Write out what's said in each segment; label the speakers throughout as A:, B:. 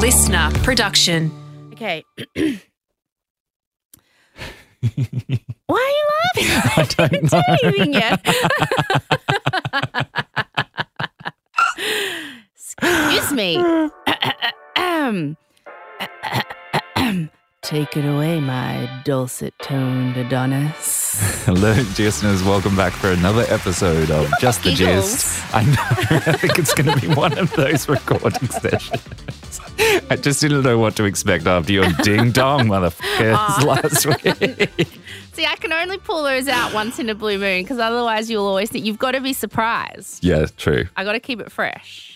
A: listener production.
B: Okay. Why are you laughing?
C: I don't know.
B: anything yet. Excuse me. Um, Ahem. Ahem. Take it away, my dulcet toned Adonis.
C: Hello, listeners. Welcome back for another episode of Just the
B: giggles.
C: Gist. I know. I think it's going to be one of those recording sessions. I just didn't know what to expect after your ding dong motherfuckers ah. last week.
B: See, I can only pull those out once in a blue moon because otherwise you'll always think you've got to be surprised.
C: yeah, true.
B: I got to keep it fresh.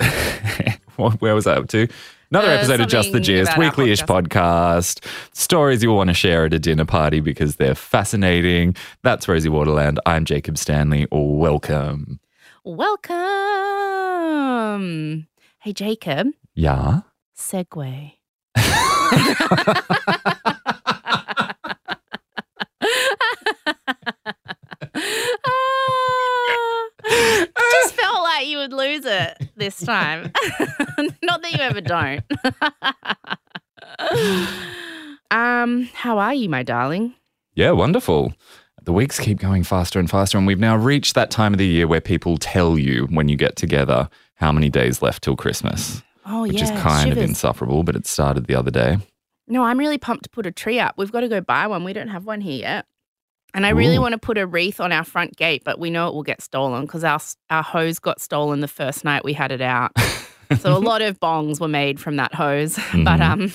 C: What- Where was I up to? Another
B: Uh,
C: episode of Just the Gist, weekly ish podcast. Stories you will want to share at a dinner party because they're fascinating. That's Rosie Waterland. I'm Jacob Stanley. Welcome.
B: Welcome. Hey, Jacob.
C: Yeah.
B: Segue. just you would lose it this time. Not that you ever don't. um, how are you, my darling?
C: Yeah, wonderful. The weeks keep going faster and faster, and we've now reached that time of the year where people tell you when you get together how many days left till Christmas,
B: Oh
C: which
B: yeah,
C: is kind of insufferable, but it started the other day.
B: No, I'm really pumped to put a tree up. We've got to go buy one. We don't have one here yet. And I really want to put a wreath on our front gate, but we know it will get stolen because our our hose got stolen the first night we had it out. so a lot of bongs were made from that hose, but
C: Mhm.
B: um,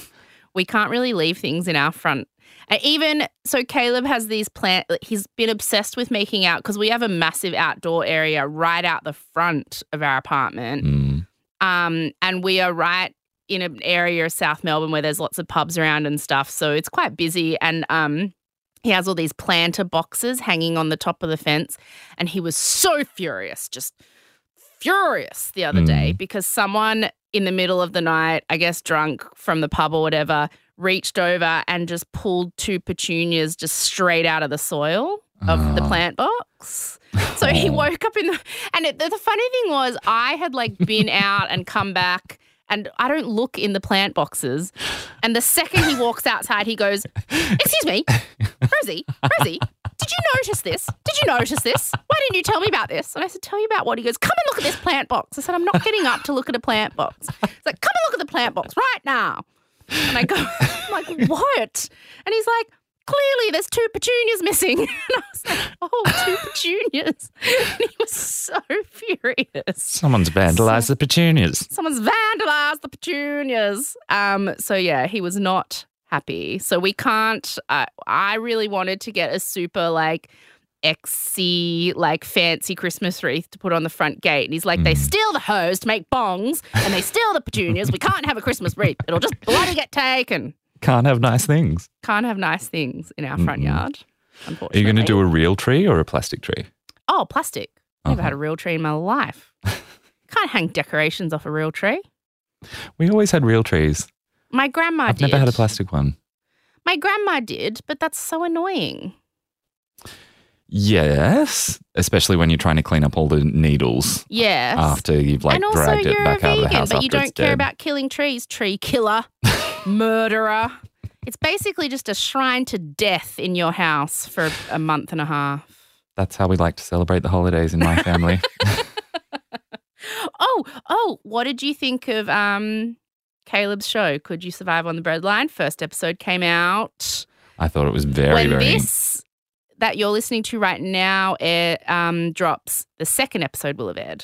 B: we can't really leave things in our front. And even so, Caleb has these plant. He's been obsessed with making out because we have a massive outdoor area right out the front of our apartment.
C: Mm.
B: Um, and we are right in an area of South Melbourne where there's lots of pubs around and stuff. So it's quite busy. And um, he has all these planter boxes hanging on the top of the fence. And he was so furious, just furious the other day mm. because someone in the middle of the night, I guess drunk from the pub or whatever, reached over and just pulled two petunias just straight out of the soil of the
C: Oh.
B: plant box. So he oh. woke up in the and it, the, the funny thing was I had like been out and come back and I don't look in the plant boxes. And the second he walks outside, he goes, "Excuse me, Rosie, Rosie, did you notice this? Did you notice this? Why didn't you tell me about this?" And I said, "Tell you about what?" He goes, "Come and look at this plant box." I said, "I'm not getting up to look at a plant box." He's like, "Come and look at the plant box right now." And I go, I'm like, "What?" And he's like. Clearly, there's two petunias missing. And I was like, oh, two petunias. And he was so furious
C: Someone's vandalized the petunias.
B: someone's vandalized the petunias. Um, so yeah, he was not happy. So we can't. Uh, I really wanted to get a super like XC like fancy Christmas wreath to put on the front gate, and he's like, they steal the hose to make bongs, and they steal the petunias. We can't have a Christmas wreath. It'll just bloody get taken.
C: Can't have nice things.
B: Can't have nice things in our front
C: Mm-mm.
B: yard. Unfortunately.
C: Are you going to do a real tree or a plastic tree?
B: Oh, plastic. Never
C: Uh-huh.
B: had a real tree in my life. Can't hang decorations off a real tree.
C: We always had real trees.
B: My grandma
C: I've
B: did.
C: never had a plastic one.
B: My grandma did, but that's so annoying.
C: Yes, especially when you're trying to clean up all the needles
B: Yes.
C: after you've like
B: and also,
C: dragged it
B: you're
C: back
B: a
C: out of the
B: vegan,
C: house
B: but you don't
C: it's
B: care
C: dead.
B: about killing trees. Tree killer, murderer. It's basically just a shrine to death in your house for a month and a half.
C: That's how we like to celebrate the holidays in my family.
B: Oh, oh, what did you think of um Caleb's show? Could you survive on the breadline? First episode came out.
C: I thought it was very,
B: when
C: very.
B: this that you're listening to right now air, um, drops, the second episode will have aired.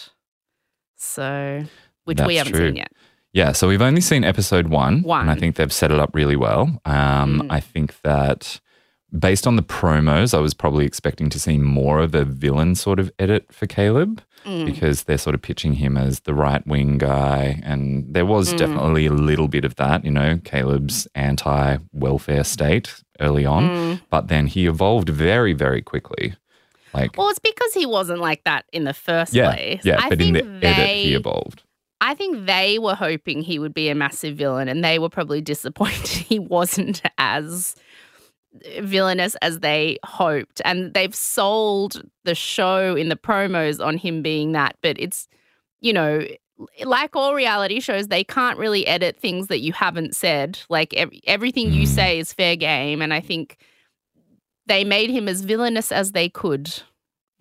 B: So, which we haven't
C: true.
B: seen yet.
C: Yeah, so we've only seen episode one, one. and I think they've set it up really well. Um,
B: Mm.
C: I think that based on the promos, I was probably expecting to see more of a villain sort of edit for Caleb
B: Mm.
C: because they're sort of pitching him as the right wing guy, and there was
B: Mm.
C: definitely a little bit of that, you know, Caleb's anti welfare state early on,
B: Mm.
C: but then he evolved very, very quickly. Like,
B: Well, it's because he wasn't like that in the first
C: yeah,
B: place.
C: yeah,
B: I
C: but in
B: think
C: the
B: they,
C: edit, he evolved.
B: I think they were hoping he would be a massive villain, and they were probably disappointed he wasn't as villainous as they hoped. And they've sold the show in the promos on him being that, but it's, you know, like all reality shows, they can't really edit things that you haven't said. Like ev- everything you
C: Mm.
B: say is fair game. And I think they made him as villainous as they could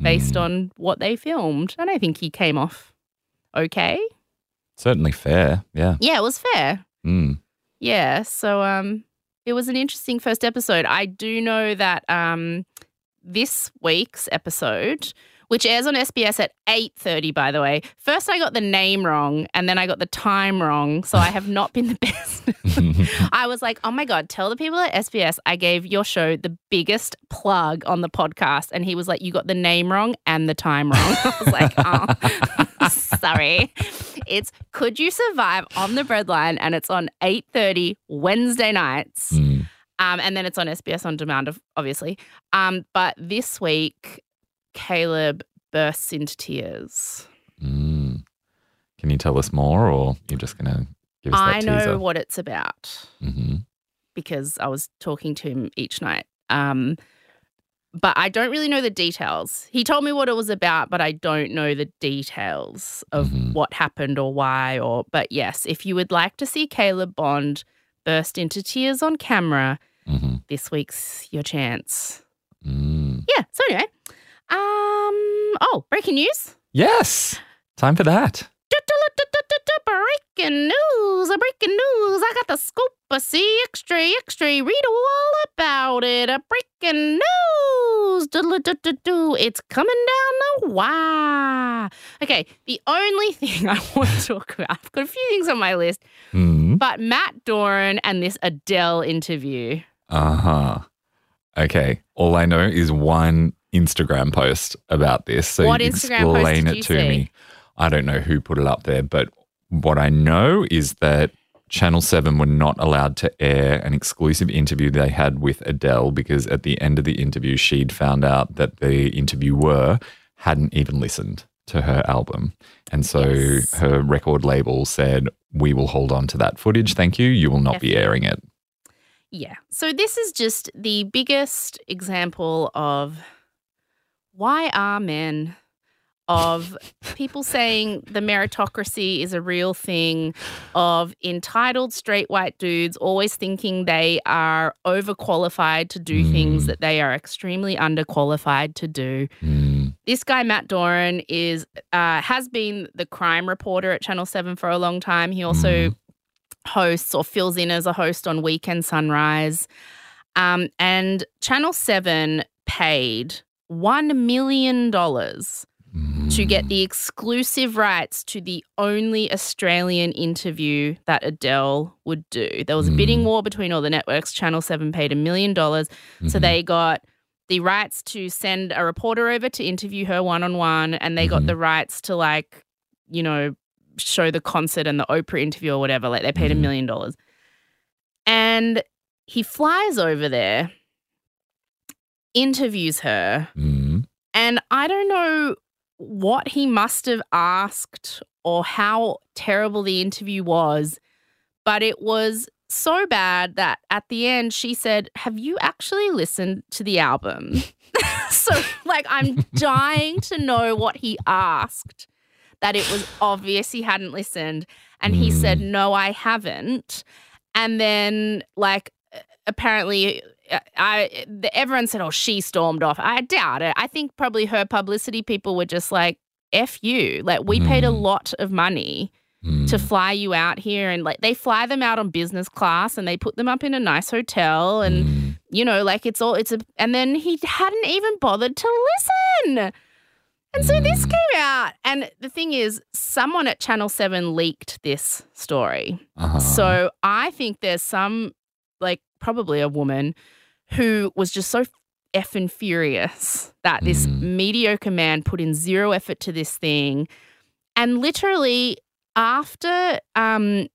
B: based
C: Mm.
B: on what they filmed. And I think he came off okay.
C: Certainly fair. Yeah.
B: Yeah, it was fair.
C: Mm.
B: Yeah. So um it was an interesting first episode. I do know that um this week's episode, which airs on SBS at 8:30 by the way. First I got the name wrong and then I got the time wrong, so I have not been the best. I was like, "Oh my god, tell the people at SBS I gave your show the biggest plug on the podcast." And he was like, "You got the name wrong and the time wrong." I was like, "Oh, sorry." It's Could You Survive on the Breadline and it's on 8:30 Wednesday nights.
C: Mm.
B: Um, and then it's on SBS on demand, of- obviously. Um, but this week, Caleb bursts into tears.
C: Mm. Can you tell us more, or you're just going to give us that
B: I know
C: teaser?
B: what it's about
C: hmm
B: because I was talking to him each night. Um, but I don't really know the details. He told me what it was about, but I don't know the details of
C: Mhm.
B: what happened or why. Or, but yes, if you would like to see Caleb Bond burst into tears on camera,
C: hmm
B: this week's your chance.
C: Mm.
B: Yeah. So anyway, um, oh, breaking news.
C: Yes. Time for that.
B: A breaking news, a breaking news. I got the scoop, a see extra, extra. Read all about it. A breaking news. Do-do-do-do-do. It's coming down the wire. Okay, the only thing I want to talk about, I've got a few things on my list,
C: Mm.
B: but Matt Doran and this Adele interview.
C: Uh huh. Okay. All I know is one Instagram post about this. So
B: What Instagram post
C: explain
B: did
C: it
B: you
C: to
B: see?
C: me. I don't know who put it up there, but what I know is that Channel 7 were not allowed to air an exclusive interview they had with Adele because at the end of the interview, she'd found out that the interviewer hadn't even listened to her album. And so
B: Yes.
C: her record label said, We will hold on to that footage. Thank you. You will not be airing it.
B: Yeah. So this is just the biggest example of why are men of people saying the meritocracy is a real thing of entitled straight white dudes always thinking they are overqualified to do things
C: Mm.
B: that they are extremely underqualified to do.
C: Mm,
B: This guy Matt Doran is uh, has been the crime reporter at Channel 7 for a long time. He also
C: Mhm.
B: hosts or fills in as a host on Weekend Sunrise. Um, and Channel 7 paid $1 million to get the exclusive rights to the only Australian interview that Adele would do. There was a bidding
C: Mm.
B: war between all the networks. Channel 7 paid a million dollars. So
C: Mhm.
B: they got the rights to send a reporter over to interview her one on one, and they got
C: Mhm.
B: the rights to, like, you know, show the concert and the Oprah interview or whatever. Like, they paid a
C: Mhm.
B: million dollars. And he flies over there, interviews her,
C: Mm,
B: and I don't know what he must have asked or how terrible the interview was, but it was so bad that at the end she said, Have you actually listened to the album? so, like, I'm dying to know what he asked that it was obvious he hadn't listened. And he said, hmm. No, I haven't. And then, like, apparently I the, everyone said, "Oh, she stormed off." I doubt it. I think probably her publicity people were just like, "F you!" Like we paid a
C: Mm.
B: lot of money
C: mm.
B: to fly you out here, and like they fly them out on business class, and they put them up in a nice hotel, and
C: Mm.
B: you know, like it's all it's a. And then he hadn't even bothered to listen. And so this
C: Mm.
B: came out, and the thing is, someone at Channel Seven leaked this story.
C: Uh-huh.
B: So I think there's some, like probably a woman, who was just so effing furious that this
C: Mm.
B: mediocre man put in zero effort to this thing, and literally after um,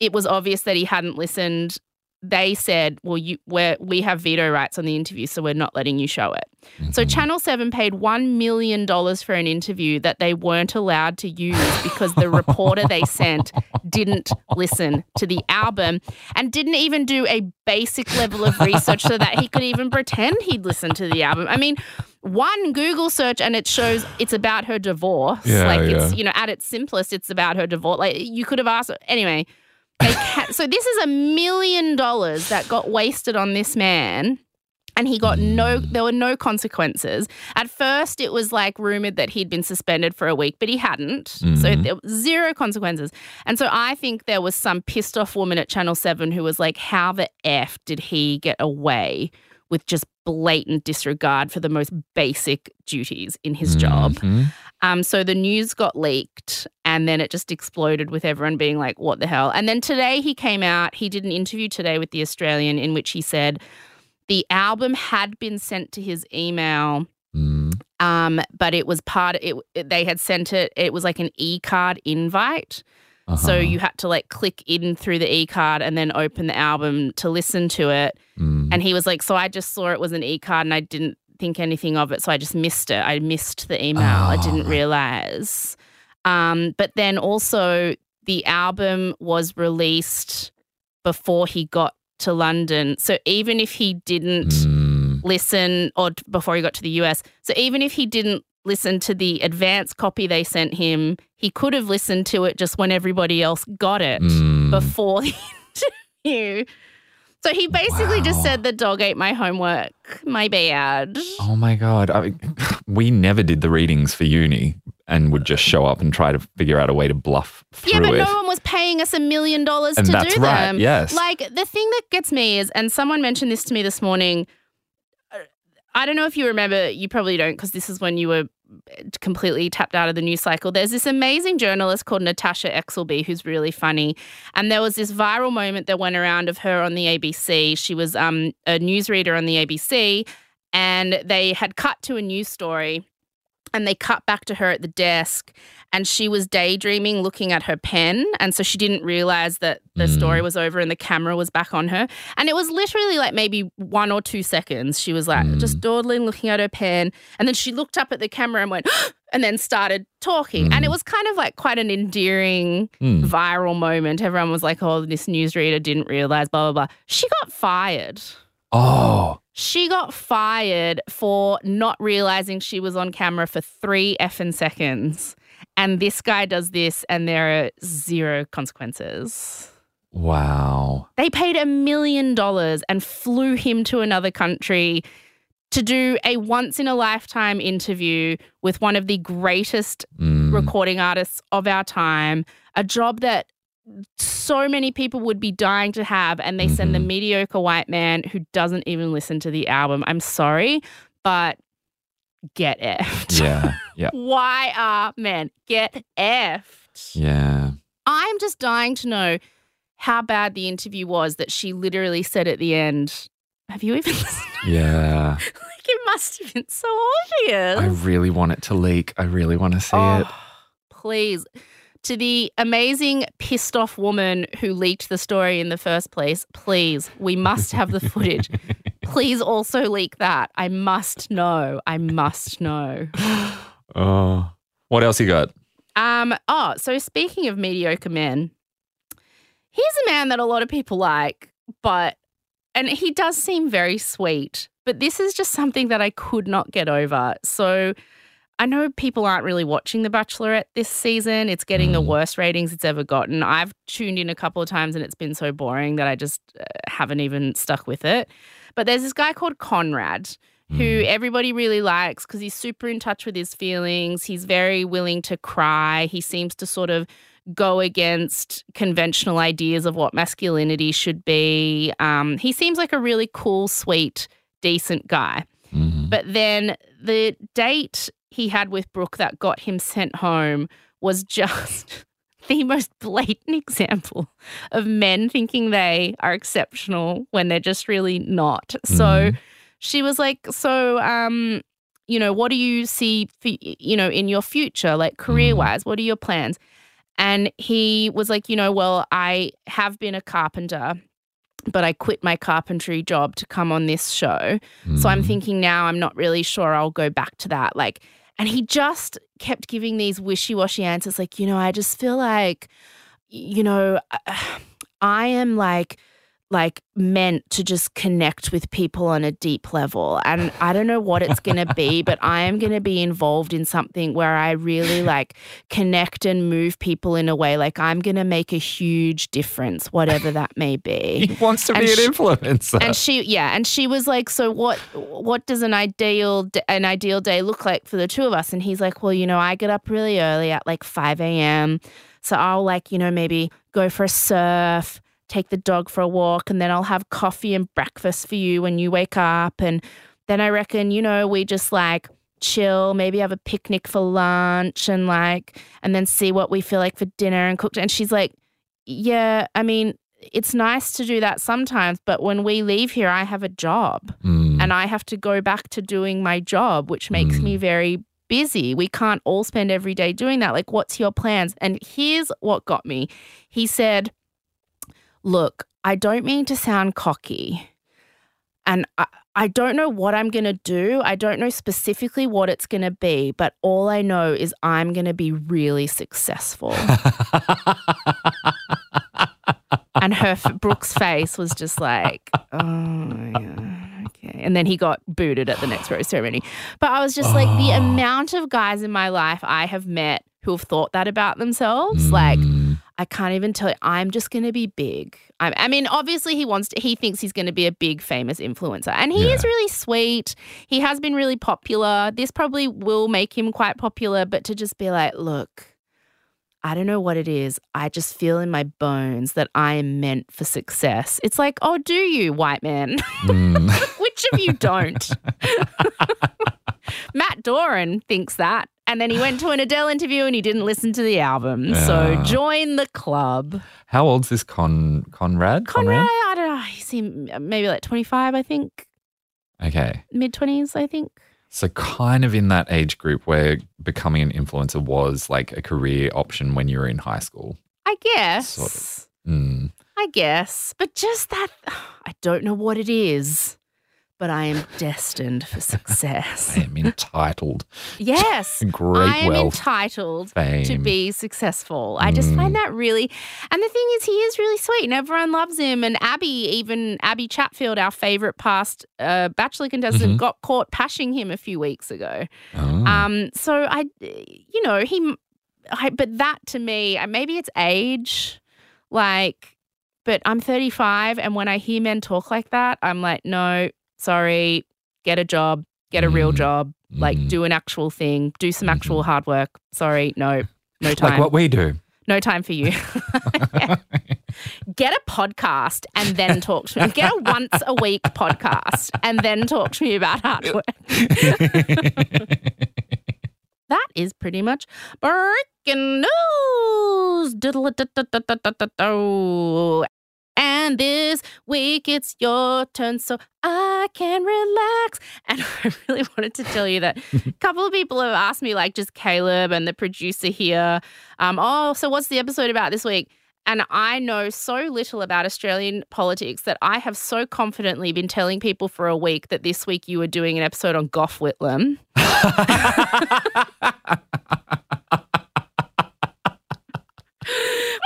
B: it was obvious that he hadn't listened. They said, "Well, you we we have veto rights on the interview, so we're not letting you show it." So
C: Mhm.
B: Channel 7 paid $1 million for an interview that they weren't allowed to use because the reporter they sent didn't listen to the album and didn't even do a basic level of research so that he could even pretend he'd listened to the album. I mean, one Google search and it shows it's about her divorce.
C: Yeah,
B: like it's you know at its simplest, it's about her divorce. Like you could have asked anyway. They ca- so this is a million dollars that got wasted on this man. And he got no, there were no consequences. At first, it was like rumored that he'd been suspended for a week, but he hadn't. So
C: Mhm.
B: there was zero consequences. And so I think there was some pissed off woman at Channel 7 who was like, how the F did he get away with just blatant disregard for the most basic duties in his job?
C: Mhm.
B: Um, so the news got leaked and then it just exploded with everyone being like, what the hell? And then today he came out, he did an interview today with The Australian in which he said the album had been sent to his email.
C: Mm.
B: Um, but it was part it, it- they had sent it, it was like an e-card invite. So
C: Uh-huh.
B: you had to like click in through the e-card and then open the album to listen to it.
C: Mm.
B: And he was like, So I just saw it was an e card and I didn't think anything of it. So I just missed it. I missed the email. I
C: Oh,
B: didn't realize. Um, but then also, the album was released before he got to London. So even if he didn't
C: Mm.
B: listen, or t- before he got to the US, so even if he didn't listen to the advance copy they sent him, he could have listened to it just when everybody else got it
C: Mm.
B: before the interview. So he basically just said the dog ate my homework. My bad.
C: Oh my god! I, we never did the readings for uni, and would just show up and try to figure out a way to bluff through
B: Yeah, but
C: it.
B: no one was paying us a million dollars
C: And
B: to
C: that's
B: do
C: right,
B: them.
C: yes.
B: Like the thing that gets me is, and someone mentioned this to me this morning. uh, I don't know if you remember. You probably don't, because this is when you were completely tapped out of the news cycle. There's this amazing journalist called Natasha Exelby who's really funny, and there was this viral moment that went around of her on the ABC. She was um, a newsreader on the ABC, and they had cut to a news story and they cut back to her at the desk and she was daydreaming looking at her pen and so she didn't realize that the
C: Mm.
B: story was over and the camera was back on her and it was literally like maybe one or two seconds she was like
C: Mm.
B: just dawdling looking at her pen and then she looked up at the camera and went and then started talking and it
C: Mm.
B: was kind of like quite an endearing
C: Mm.
B: viral moment everyone was like oh this newsreader didn't realize blah blah blah she got fired
C: Oh,
B: she got fired for not realizing she was on camera for three effing seconds. And this guy does this, and there are zero consequences.
C: wow!
B: They paid a million dollars and flew him to another country to do a once in a lifetime interview with one of the greatest
C: Mm.
B: recording artists of our time, a job that so many people would be dying to have, and they send the
C: Mhm.
B: mediocre white man who doesn't even listen to the album. I'm sorry, but get effed.
C: Yeah, yeah,
B: Why are men get effed?
C: yeah.
B: I'm just dying to know how bad the interview was that she literally said at the end. Have you even listened?
C: Yeah.
B: like it must have been so obvious.
C: I really want it to leak. I really want to see it.
B: Oh, Please. To the amazing pissed off woman who leaked the story in the first place, please, we must have the footage. please also leak that. I must know. I must know.
C: Oh, what else you got?
B: Um, oh, so speaking of mediocre men, here's a man that a lot of people like, but and he does seem very sweet, but this is just something that I could not get over. So I know people aren't really watching The Bachelorette this season. It's getting the
C: Mm.
B: worst ratings it's ever gotten. I've tuned in a couple of times and it's been so boring that I just uh, haven't even stuck with it. But there's this guy called Conrad who
C: Mm.
B: everybody really likes because he's super in touch with his feelings. He's very willing to cry. He seems to sort of go against conventional ideas of what masculinity should be. Um, he seems like a really cool, sweet, decent guy.
C: Mhm.
B: But then the date he had with Brooke that got him sent home was just the most blatant example of men thinking they are exceptional when they're just really not. So
C: Mhm.
B: she was like, "So, um, you know, what do you see, for, you know, in your future, like career wise? What are your plans?" And he was like, "You know, well, I have been a carpenter." But I quit my carpentry job to come on this show. So I'm
C: Mm.
B: thinking now I'm not really sure I'll go back to that. Like, and he just kept giving these wishy washy answers. Like, you know, I just feel like, you know, I am like like meant to just connect with people on a deep level. And I don't know what it's going to be, but I am going to be involved in something where I really like connect and move people in a way like I'm going to make a huge difference, whatever that may be.
C: He wants to
B: And
C: be an
B: she-
C: influencer.
B: And she, yeah, and she was like, "So what? What does an ideal an ideal day look like for the two of us?" And he's like, "Well, you know, I get up really early at like five a.m. So I'll like, you know, maybe go for a surf, take the dog for a walk, and then I'll have coffee and breakfast for you when you wake up. And then I reckon, you know, we just like." chill maybe have a picnic for lunch and like and then see what we feel like for dinner and cook and she's like yeah i mean it's nice to do that sometimes, but when we leave here, I have a job
C: Mm.
B: and I have to go back to doing my job, which makes me very busy. We can't all spend every day doing that. Like, what's your plans? And here's what got me. He said, Look, I don't mean to sound cocky. And I, I don't know what I'm going to do. I don't know specifically what it's going to be, but all I know is I'm going to be really successful. and her Brooke's face was just like, oh yeah, okay. And then he got booted at the next rose ceremony. But I was just like, the amount of guys in my life I have met who have thought that about themselves, like
C: Mm.
B: I can't even tell you. I'm just going to be big. I, I mean, obviously he wants to. He thinks he's going to be a big famous influencer, and he is really sweet. He has been really popular. This probably will make him quite popular. But to just be like, look. I don't know what it is. I just feel in my bones that I am meant for success. It's like, oh, do you, white man?
C: Mm.
B: Which of you don't? Matt Doran thinks that. And then he went to an Adele interview and he didn't listen to the album. So join the club.
C: How old's this Con Conrad?
B: Conrad, I don't know. He's in maybe like 25, I think.
C: Okay.
B: Mid 20s, I think.
C: So kind of in that age group where becoming an influencer was like a career option when you were in high school.
B: I guess.
C: Sort of. Mm.
B: I guess. But just that, I don't know what it is, but I am destined for success.
C: I am entitled.
B: yes.
C: Great
B: I am
C: wealth,
B: entitled
C: fame.
B: to be successful. I just find
C: Mm.
B: that really, and the thing is, he is really sweet, and everyone loves him. And Abby, even Abby Chatfield, our favorite past uh, Bachelor contestant,
C: Mhm.
B: got caught pashing him a few weeks ago.
C: Oh.
B: Um, so I, you know, he, I, but that to me, uh, maybe it's age, like, but I'm 35, and when I hear men talk like that, I'm like, no, sorry, get a job, get a real
C: Mm.
B: job, like
C: Mm.
B: do an actual thing, do some actual hard work. Sorry, no, no time,
C: like what we do.
B: no time for you. Get a podcast and then talk to me. Get a once a week podcast and then talk to me about hard work. That is pretty much breaking news. And this week it's your turn, so I can relax. And I really wanted to tell you that a couple of people have asked me, like just Caleb and the producer here, um, oh, so what's the episode about this week? And I know so little about Australian politics that I have so confidently been telling people for a week that this week you were doing an episode on Gough Whitlam.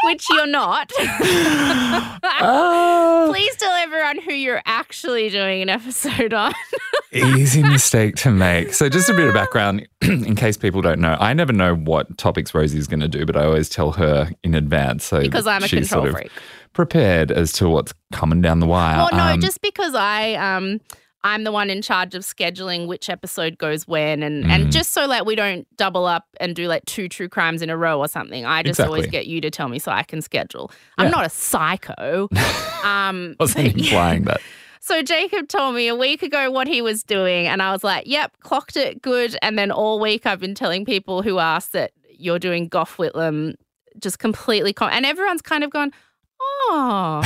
B: Which you're not.
C: Ah,
B: Please tell everyone who you're actually doing an episode on.
C: easy mistake to make. So, just a bit of background in case people don't know. I never know what topics Rosie's going to do, but I always tell her in advance. So
B: Because I'm a
C: she's
B: control
C: sort of
B: freak.
C: prepared as to what's coming down the wire.
B: Well, no,
C: Um,
B: just because I um I'm the one in charge of scheduling which episode goes when and and
C: Mm.
B: just so like we don't double up and do like two true crimes in a row or something. I just always get you to tell me so I can schedule. I'm not a psycho. um
C: wasn't
B: but yeah.
C: implying that.
B: So Jacob told me a week ago what he was doing, and I was like, "Yep, clocked it, good." And then all week I've been telling people who asked that you're doing Gough Whitlam, just completely, com- and everyone's kind of gone, "Oh,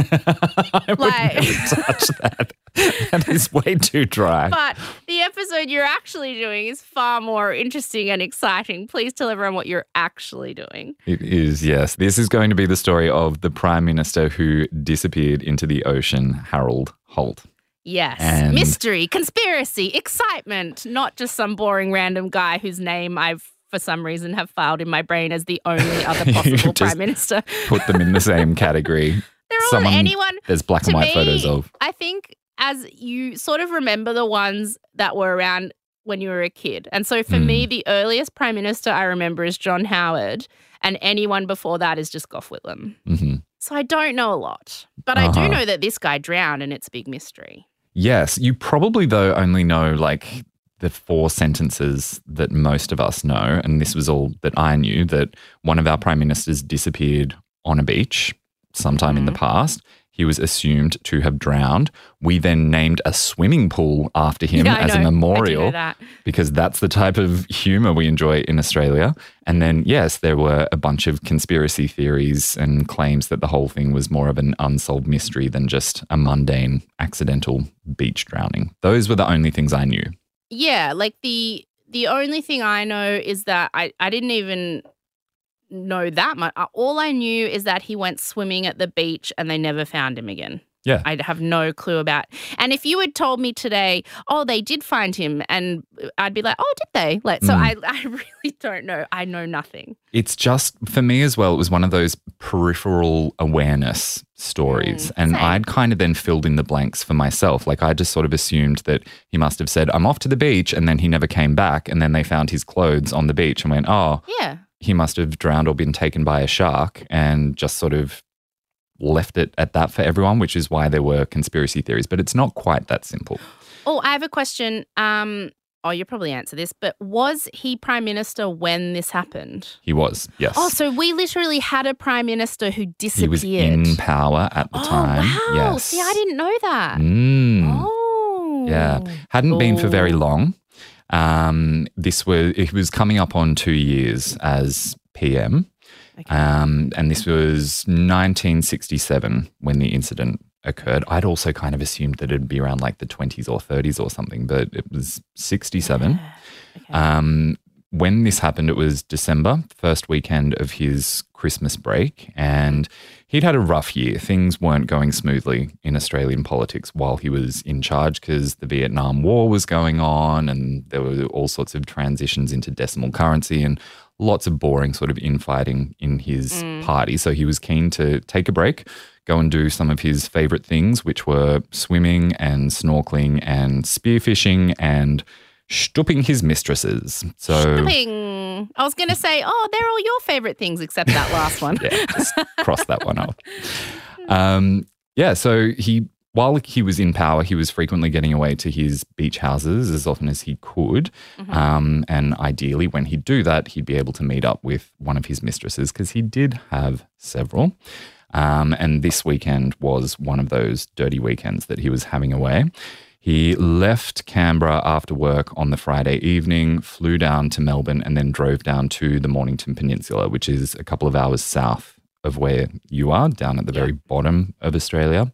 C: I would
B: Like-
C: never touch that. That is way too dry.
B: But the episode you're actually doing is far more interesting and exciting. Please tell everyone what you're actually doing.
C: It is, yes. This is going to be the story of the Prime Minister who disappeared into the ocean, Harold Holt.
B: Yes.
C: And-
B: Mystery, conspiracy, excitement, not just some boring random guy whose name I've for some reason have filed in my brain as the only other possible prime minister.
C: Put them in the same category.
B: There all
C: Someone
B: anyone
C: there's black and white
B: me,
C: photos of.
B: I think as you sort of remember the ones that were around when you were a kid. And so for
C: Hmm.
B: me, the earliest prime minister I remember is John Howard, and anyone before that is just Gough Whitlam.
C: hmm
B: So I don't know a lot, but I do
C: Uh-huh.
B: know that this guy drowned, and it's a big mystery.
C: Yes, you probably though only know like the four sentences that most of us know, and this was all that I knew that one of our prime ministers disappeared on a beach sometime in the mm-hmm. past. He was assumed to have drowned. We then named a swimming pool after him
B: Yeah,
C: as a
B: know. Know
C: memorial
B: that.
C: because that's the type of humor we enjoy in Australia. And then, yes, there were a bunch of conspiracy theories and claims that the whole thing was more of an unsolved mystery than just a mundane accidental beach drowning. Those were the only things I knew.
B: Yeah, like the the only thing I know is that I I didn't even know that much. Uh, All I knew is that he went swimming at the beach and they never found him again.
C: Yeah.
B: I'd have no clue about. And if you had told me today, oh, they did find him, and I'd be like, oh, did they? Like, so
C: Mm.
B: I, I really don't know. I know nothing.
C: It's just, for me as well, it was one of those peripheral awareness stories.
B: Mm,
C: and
B: same.
C: I'd kind of then filled in the blanks for myself. Like, I just sort of assumed that he must have said, I'm off to the beach. And then he never came back. And then they found his clothes on the beach and went, oh,
B: Yeah.
C: He must have drowned or been taken by a shark and just sort of left it at that for everyone, which is why there were conspiracy theories. But it's not quite that simple.
B: Oh, I have a question. Um, oh, you'll probably answer this, but was he prime minister when this happened?
C: He was, yes.
B: Oh, so we literally had a prime minister who disappeared.
C: he was in power at the
B: oh,
C: time.
B: wow.
C: Yes.
B: See, I didn't know that.
C: Mm.
B: Oh.
C: Yeah. Hadn't been for very long. Um, this was it was coming up on two years as PM,
B: Okay.
C: um, and this was 1967 when the incident occurred. I'd also kind of assumed that it'd be around like the 20s or 30s or something, but it was 67.
B: Yeah. Okay.
C: Um, when this happened, it was December, first weekend of his Christmas break, and he'd had a rough year. Things weren't going smoothly in Australian politics while he was in charge because the Vietnam War was going on, and there were all sorts of transitions into decimal currency and lots of boring sort of infighting in his mm. party. So he was keen to take a break, go and do some of his favorite things, which were swimming and snorkeling and spearfishing and stooping his mistresses. So
B: I was going to say, oh, they're all your favorite things except that last one.
C: yeah, just cross that one off. Um, yeah, so he while he was in power, he was frequently getting away to his beach houses as often as he could. Um, and ideally, when he'd do that, he'd be able to meet up with one of his mistresses because he did have several. Um, and this weekend was one of those dirty weekends that he was having away. He left Canberra after work on the Friday evening, flew down to Melbourne, and then drove down to the Mornington Peninsula, which is a couple of hours south of where you are, down at the very bottom of Australia.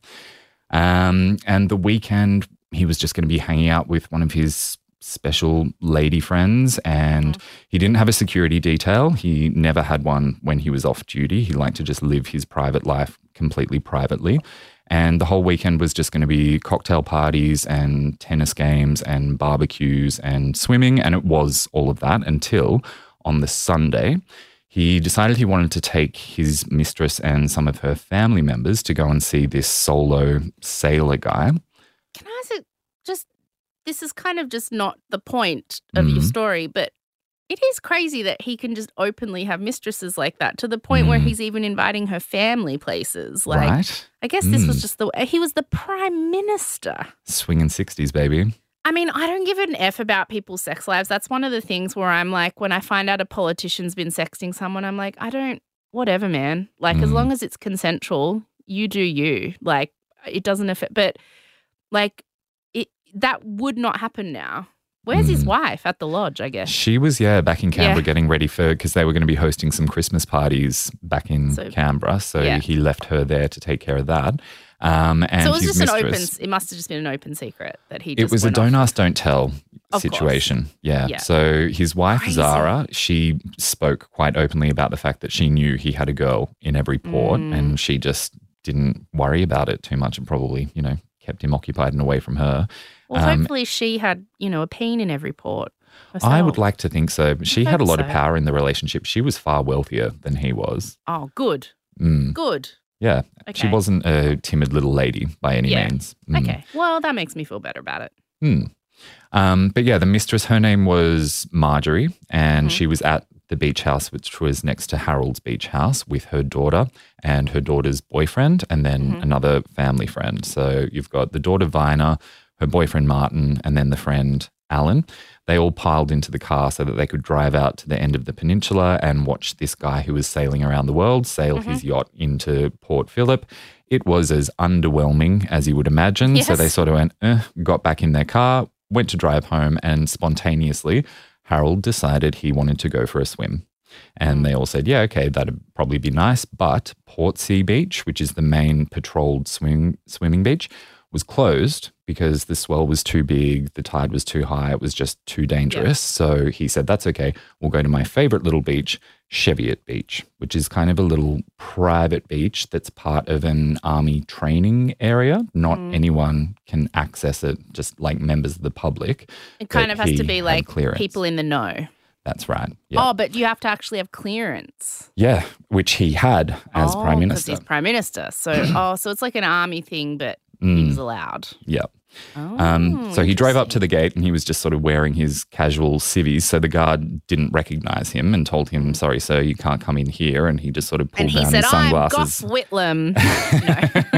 C: Um, and the weekend, he was just going to be hanging out with one of his special lady friends, and he didn't have a security detail. He never had one when he was off duty. He liked to just live his private life completely privately. And the whole weekend was just going to be cocktail parties and tennis games and barbecues and swimming. And it was all of that until on the Sunday, he decided he wanted to take his mistress and some of her family members to go and see this solo sailor guy.
B: Can I ask it? Just this is kind of just not the point of your
C: Mhm.
B: story, but it is crazy that he can just openly have mistresses like that to the point where
C: Mm.
B: he's even inviting her family places. Like,
C: right?
B: I guess this was
C: Mm.
B: just the he was the prime minister.
C: Swinging 60s, baby.
B: I mean, I don't give an F about people's sex lives. That's one of the things where I'm like, when I find out a politician's been sexting someone, I'm like, I don't, whatever, man. Like, as
C: Mm.
B: long as it's consensual, you do you. Like, it doesn't affect, but like, it that would not happen now. Where's his
C: Mm.
B: wife at the lodge? I guess.
C: She was, yeah, back in Canberra
B: Yeah.
C: getting ready for, because they were going to be hosting some Christmas parties back in
B: So-
C: Canberra. So
B: yeah.
C: he left her there to take care of that. Um, and
B: so it was just an open. It must have just been an open secret that he. Just
C: It was a
B: went off.
C: don't ask, don't tell
B: Of
C: situation. Yeah.
B: Yeah.
C: So his wife,
B: Crazy.
C: Zara, she spoke quite openly about the fact that she knew he had a girl in every port
B: Mm.
C: and she just didn't worry about it too much and probably, you know, kept him occupied and away from her.
B: Well,
C: um,
B: hopefully she had, you know, a peen in every port.
C: I would like to think so. She had a lot of power in the relationship. She was far wealthier than he was.
B: Oh, good,
C: Mm.
B: good.
C: Yeah. She wasn't a timid little lady by any
B: Yeah.
C: means. Mm.
B: Okay. Well, that makes me feel better about it.
C: Hmm. Um, but yeah, the mistress, her name was Marjorie, and
B: Mhm.
C: she was at the beach house, which was next to Harold's beach house, with her daughter and her daughter's boyfriend, and then
B: Mhm.
C: another family friend. So you've got the daughter Vyner, her boyfriend Martin, and then the friend Alan. They all piled into the car so that they could drive out to the end of the peninsula and watch this guy who was sailing around the world sail his yacht into Port Phillip. It was as underwhelming as you would imagine. So they sort of went, eh, got back in their car, went to drive home, and spontaneously, Harold decided he wanted to go for a swim. And they all said, yeah, okay, that'd probably be nice. But Portsea Beach, which is the main patrolled swim, swimming beach, was closed because the swell was too big, the tide was too high, it was just too dangerous. So he said, that's okay. We'll go to my favorite little beach, Cheviot Beach, which is kind of a little private beach that's part of an army training area. Not
B: Mm.
C: anyone can access it, just like members of the public.
B: It kind of has to be like
C: clearance.
B: people in the know.
C: That's right. Yeah.
B: Oh, but you have to actually have clearance.
C: Yeah, which he had as
B: oh,
C: prime minister.
B: He's prime minister. So, oh, so it's like an army thing, but he
C: Mm,
B: was allowed.
C: yeah.
B: Oh,
C: Um, so he drove up to the gate and he was just sort of wearing his casual civvies. So the guard didn't recognize him and told him, sorry, sir, you can't come in here. And he just sort of pulled
B: and he
C: down
B: said,
C: his
B: "I'm
C: sunglasses.
B: Gough Whitlam."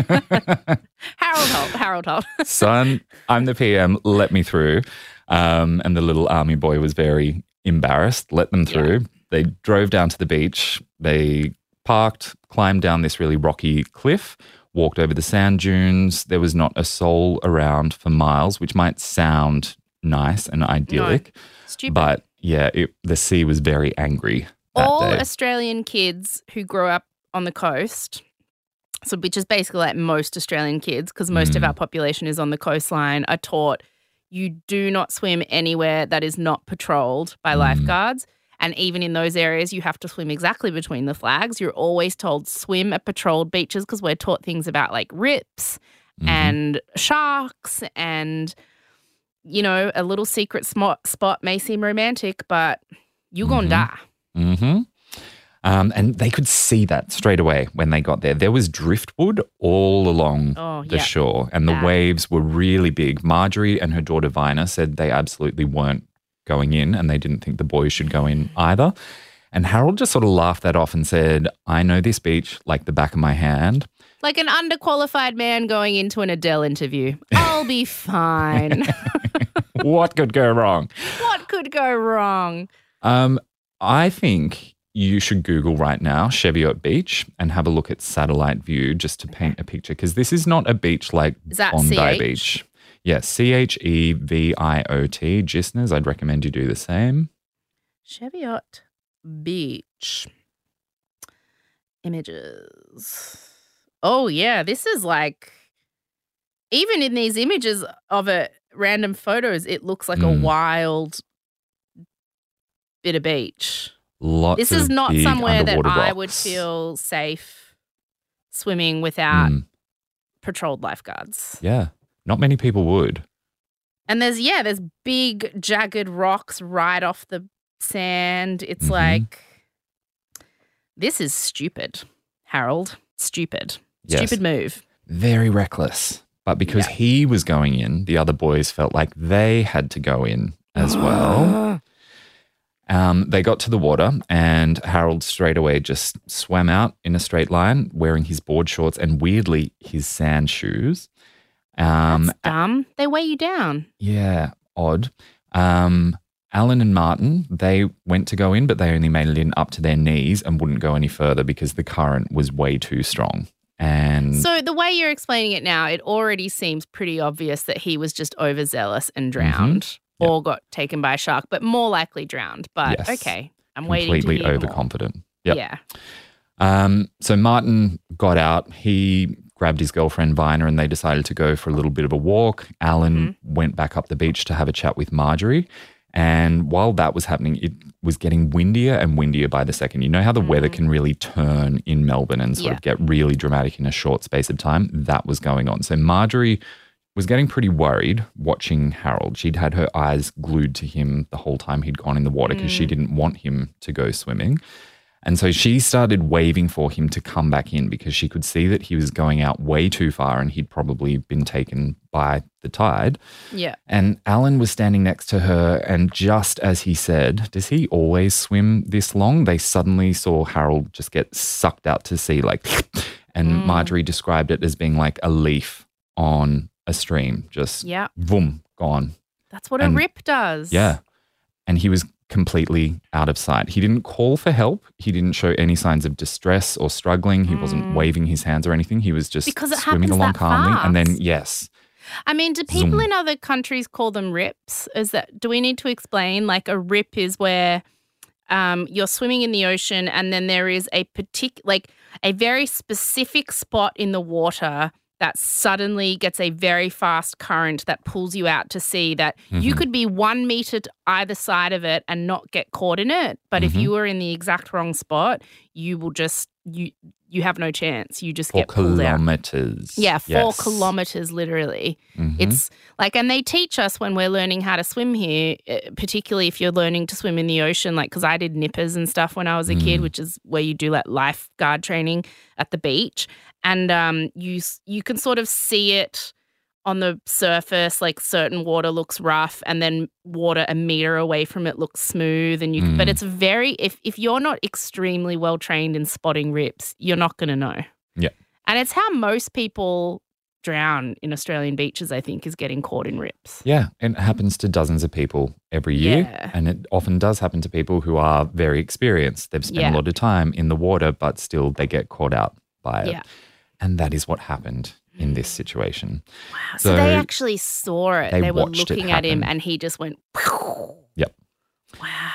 B: Harold Holt. Harold Holt.
C: Son, I'm the PM, let me through. Um, and the little army boy was very embarrassed, let them through. They drove down to the beach. They parked, climbed down this really rocky cliff, walked over the sand dunes. There was not a soul around for miles, which might sound nice and idyllic,
B: Stupid.
C: but yeah, it, the sea was very angry
B: All
C: day.
B: Australian kids who grow up on the coast, so which is basically like most Australian kids, because most of
C: Mm.
B: our population is on the coastline, are taught you do not swim anywhere that is not patrolled by
C: Mm.
B: lifeguards. And even in those areas, you have to swim exactly between the flags. You're always told swim at patrolled beaches because we're taught things about like rips
C: Mhm.
B: and sharks and you know a little secret spot spot may seem romantic but you're gonna
C: Mhm.
B: die
C: hmm Um, and they could see that straight away when they got there. There was driftwood all along
B: oh
C: the
B: yeah
C: shore, and the
B: Bad.
C: waves were really big. Marjorie and her daughter Vyner said they absolutely weren't going in, and they didn't think the boys should go in either. And Harold just sort of laughed that off and said, I know this beach like the back of my hand.
B: like an underqualified man going into an adele interview i'll be fine
C: what could go wrong?
B: what could go wrong
C: Um, I think you should Google right now Cheviot Beach and have a look at satellite view just to paint a picture because this is not a beach like Bondi
B: CH?
C: Beach. Yes, C H E V I O T. Listeners, I'd recommend you do the same.
B: cheviot beach images oh yeah this is like even in these images of it random photos it looks like a
C: Mm.
B: wild bit of beach
C: Lots
B: this is not somewhere that
C: underwater
B: I would feel safe swimming without
C: Mm,
B: patrolled lifeguards.
C: yeah, not many people would.
B: And there's yeah, there's big jagged rocks right off the sand. It's
C: Mhm.
B: like this is stupid, Harold. Stupid.
C: Yes.
B: Stupid move.
C: Very reckless. But because he was going in, the other boys felt like they had to go in as well. Um, they got to the water, and Harold straight away just swam out in a straight line, wearing his board shorts and weirdly his sand shoes. Um,
B: That's dumb. They weigh you down.
C: yeah, odd. Um, Alan and Martin, they went to go in, but they only made it in up to their knees and wouldn't go any further because the current was way too strong. And
B: So the way you're explaining it now, it already seems pretty obvious that he was just overzealous and
C: Mm-hmm.
B: drowned or got taken by a shark, but more likely drowned. But
C: Yes.
B: okay, I'm waiting to
C: completely overconfident. Yep.
B: Yeah.
C: Um, so Martin got out. He grabbed his girlfriend Vyner and they decided to go for a little bit of a walk. Alan mm-hmm. went back up the beach to have a chat with Marjorie. And while that was happening, it was getting windier and windier by the second. You know how the weather mm-hmm. can really turn in Melbourne and sort
B: Yeah.
C: of get really dramatic in a short space of time? That was going on. So Marjorie was getting pretty worried watching Harold. She'd had her eyes glued to him the whole time he'd gone in the water because she mm. didn't want him to go swimming. And so she started waving for him to come back in because she could see that he was going out way too far and he'd probably been taken by the tide.
B: Yeah.
C: And Alan was standing next to her. And just as he said, Does he always swim this long? They suddenly saw Harold just get sucked out to sea, like, and
B: Mm.
C: Marjorie described it as being like a leaf on a stream, just
B: Yeah.
C: boom, gone.
B: That's what a rip does.
C: Yeah. And he was completely out of sight. He didn't call for help. He didn't show any signs of distress or struggling. He wasn't waving his hands or anything. He was just
B: Mm. Because it
C: swimming along calmly. And then, yes,
B: I mean, do people
C: Zoom.
B: in other countries call them rips? Is that do we need to explain? Like a rip is where um, you're swimming in the ocean, and then there is a particular, like a very specific spot in the water that suddenly gets a very fast current that pulls you out to sea. That you
C: Mhm.
B: could be one meter to either side of it and not get caught in it, but if
C: Mhm.
B: you were in the exact wrong spot, you will just you you have no chance. You just
C: for
B: get pulled out.
C: kilometers.
B: Yeah, four
C: Yes.
B: kilometers literally.
C: Mhm.
B: It's like, and they teach us when we're learning how to swim here, eh, particularly if you're learning to swim in the ocean, like, because I did nippers and stuff when I was a kid,
C: Mm.
B: which is where you do like lifeguard training at the beach. And um, you, you can sort of see it on the surface, like certain water looks rough, and then water a meter away from it looks smooth. And you, can but
C: Mm.
B: it's very, if, if you're not extremely well trained in spotting rips, you're not going to know.
C: Yeah.
B: And it's how most people drown in Australian beaches, I think, is getting caught in rips.
C: Yeah, it happens to dozens of people every year.
B: Yeah.
C: And it often does happen to people who are very experienced. They've spent
B: Yeah.
C: a lot of time in the water, but still they get caught out by it.
B: Yeah.
C: And that is what happened in this situation.
B: Wow. So, they actually saw it.
C: they
B: They, were looking at him and he just went,
C: Yep.
B: wow.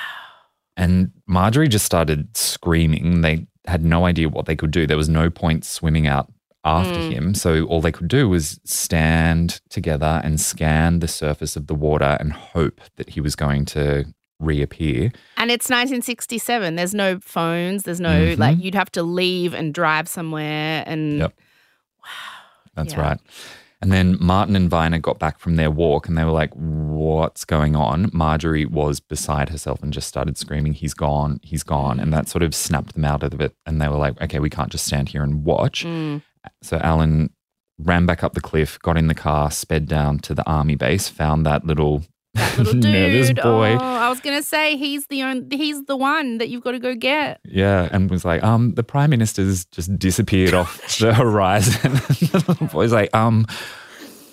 C: And Marjorie just started screaming. They had no idea what they could do. There was no point swimming out after
B: Mm.
C: him. So all they could do was stand together and scan the surface of the water and hope that he was going to reappear.
B: And it's 1967. There's no phones. There's no,
C: Mhm.
B: like, you'd have to leave and drive somewhere. And
C: Yep. That's
B: Yeah.
C: right. And then Martin and Vyner got back from their walk and they were like, What's going on? Marjorie was beside herself and just started screaming, He's gone, he's gone. And that sort of snapped them out of it. And they were like, Okay, we can't just stand here and watch.
B: Mm.
C: So Alan ran back up the cliff, got in the car, sped down to the army base, found that little,
B: little dude.
C: nervous boy.
B: Oh, I was gonna say he's the on, he's the one that you've got to go get.
C: Yeah, and was like, um, the prime minister's just disappeared off the horizon. the little boy's like, um,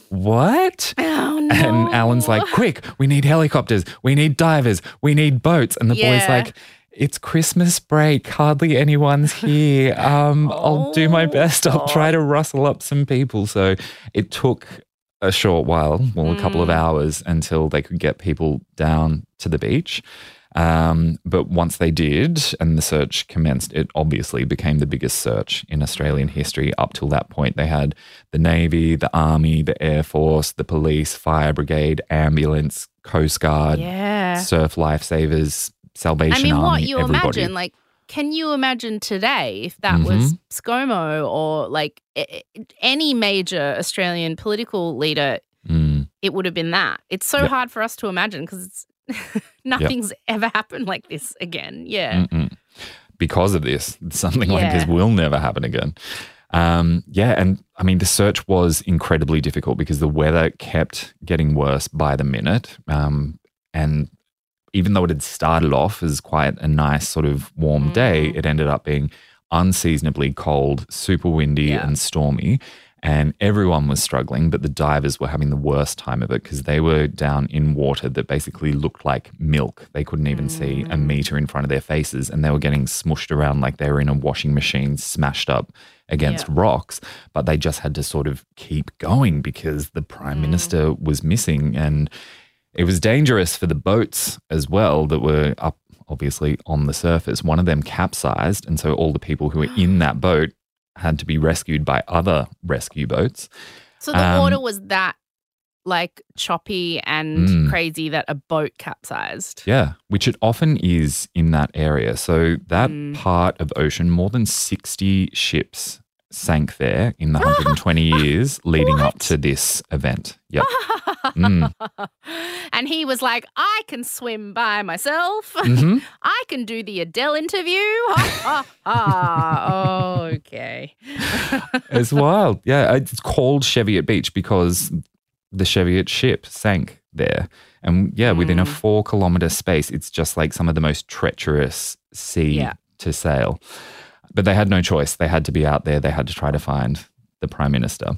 C: what?
B: Oh no!
C: And Alan's like, quick, we need helicopters, we need divers, we need boats. And the boy's like, it's Christmas break, hardly anyone's here. Um, I'll do my
B: Oh,
C: best. I'll try to rustle up some people. So it took a short while, well, a couple of
B: Mm.
C: hours until they could get people down to the beach. Um, but once they did, and the search commenced, it obviously became the biggest search in Australian history. Up till that point, they had the Navy, the Army, the Air Force, the police, fire brigade, ambulance, Coast Guard,
B: yeah.
C: surf lifesavers, Salvation
B: I mean,
C: Army.
B: what you
C: everybody.
B: imagine, like, can you imagine today if that was
C: Mm-hmm.
B: ScoMo or like any major Australian political leader?
C: Mm,
B: It would have been that. It's so
C: Yep.
B: hard for us to imagine because it's nothing's ever happened like this again. Yeah.
C: mm-mm. Because of this, something like this will never happen again. Um, yeah, and I mean, the search was incredibly difficult because the weather kept getting worse by the minute. Um, and even though it had started off as quite a nice sort of warm day,
B: Mm.
C: it ended up being unseasonably cold, super windy,
B: Yeah.
C: and stormy. And everyone was struggling, but the divers were having the worst time of it because they were down in water that basically looked like milk. They couldn't even see a
B: Mm.
C: meter in front of their faces, and they were getting smushed around like they were in a washing machine, smashed up against
B: Yeah.
C: rocks. But they just had to sort of keep going because the prime
B: Mm.
C: minister was missing. And it was dangerous for the boats as well that were up, obviously, on the surface. One of them capsized. And so all the people who were in that boat had to be rescued by other rescue boats.
B: So the
C: Um,
B: water was that like choppy and
C: Mm.
B: crazy that a boat capsized.
C: Yeah, which it often is in that area. So that
B: Mm.
C: part of ocean, more than 60 ships sank there in the 120 years leading up to this event. Yep. Mm.
B: and he was like, I can swim by myself.
C: hmm
B: I can do the Adele interview. Ha, ha, ha. okay.
C: It's wild. Yeah, it's called Cheviot Beach because the Cheviot ship sank there. And yeah, within a
B: Mm.
C: four kilometer space, it's just like some of the most treacherous sea
B: Yeah.
C: to sail. But they had no choice. They had to be out there. They had to try to find the prime minister.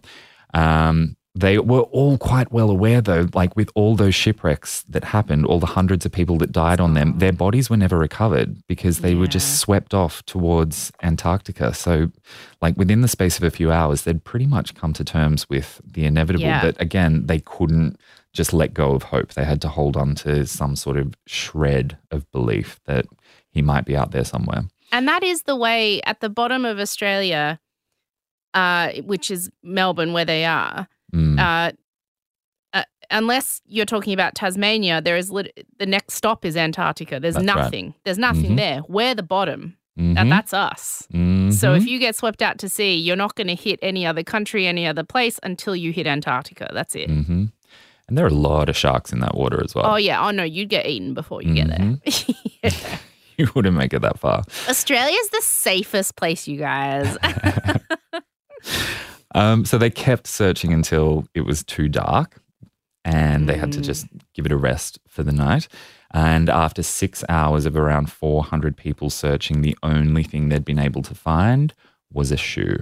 C: Um, they were all quite well aware, though, like with all those shipwrecks that happened, all the hundreds of people that died on them, their bodies were never recovered because they were just swept off towards Antarctica. So, like within the space of a few hours, they'd pretty much come to terms with the inevitable.
B: Yeah.
C: But again, they couldn't just let go of hope. They had to hold on to some sort of shred of belief that he might be out there somewhere.
B: And that is the way at the bottom of Australia, uh, which is Melbourne, where they are.
C: Mm.
B: Uh, uh, unless you're talking about Tasmania, there is lit- the next stop is Antarctica. There's
C: That's right.
B: nothing. There's nothing
C: Mhm.
B: there. We're the bottom. and
C: Mhm.
B: that's us. So
C: Mhm.
B: if you get swept out to sea, you're not going to hit any other country, any other place until you hit Antarctica. That's it.
C: hmm And there are a lot of sharks in that water as well.
B: Oh yeah. Oh no, you'd get eaten before you get there.
C: Mm-hmm.
B: Yeah.
C: You wouldn't make it that far.
B: Australia's the safest place, you guys.
C: Um, so they kept searching until it was too dark and they had to
B: Mm.
C: just give it a rest for the night. And after six hours of around 400 people searching, the only thing they'd been able to find was a shoe,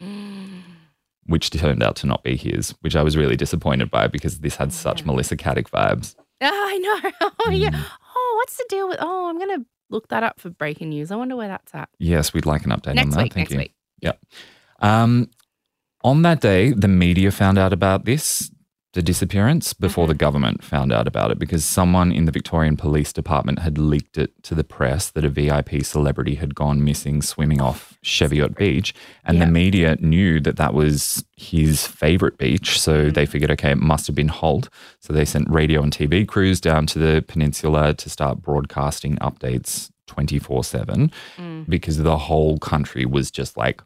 C: which turned out to not be his, which I was really disappointed by because this had such
B: Yeah.
C: Melissa Caddick vibes.
B: Oh, I know. Oh yeah.
C: Mm.
B: Oh, what's the deal with? Oh, I'm gonna look that up for breaking news. I wonder where that's at.
C: Yes, we'd like an update on that.
B: week.
C: Thank
B: next
C: you.
B: week.
C: Um, on that day, the media found out about this, the disappearance, before
B: Mm-hmm.
C: the government found out about it because someone in the Victorian Police Department had leaked it to the press that a VIP celebrity had gone missing swimming off Cheviot Beach. And
B: Yeah.
C: the media knew that that was his favorite beach. So
B: Mm.
C: they figured, okay, it must have been Holt. So they sent radio and TV crews down to the peninsula to start broadcasting updates 24 7
B: Mm.
C: because the whole country was just like,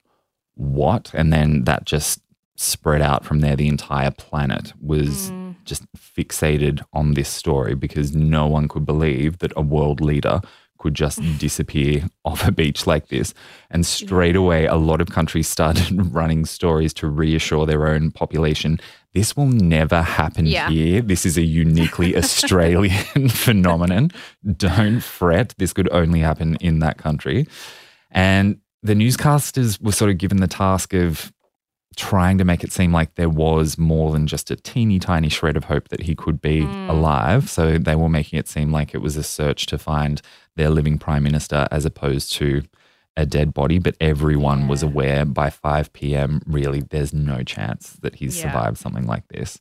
C: what? And then that just spread out from there. The entire planet was
B: Mm.
C: just fixated on this story because no one could believe that a world leader could just disappear off a beach like this. And straight away, a lot of countries started running stories to reassure their own population this will never happen
B: Yeah.
C: here. This is a uniquely Australian phenomenon. Don't fret. This could only happen in that country. And the newscasters were sort of given the task of trying to make it seem like there was more than just a teeny tiny shred of hope that he could be
B: Mm.
C: alive. So they were making it seem like it was a search to find their living prime minister as opposed to a dead body. But everyone was aware by 5 p.m., really, there's no chance that he's
B: Yeah.
C: survived something like this.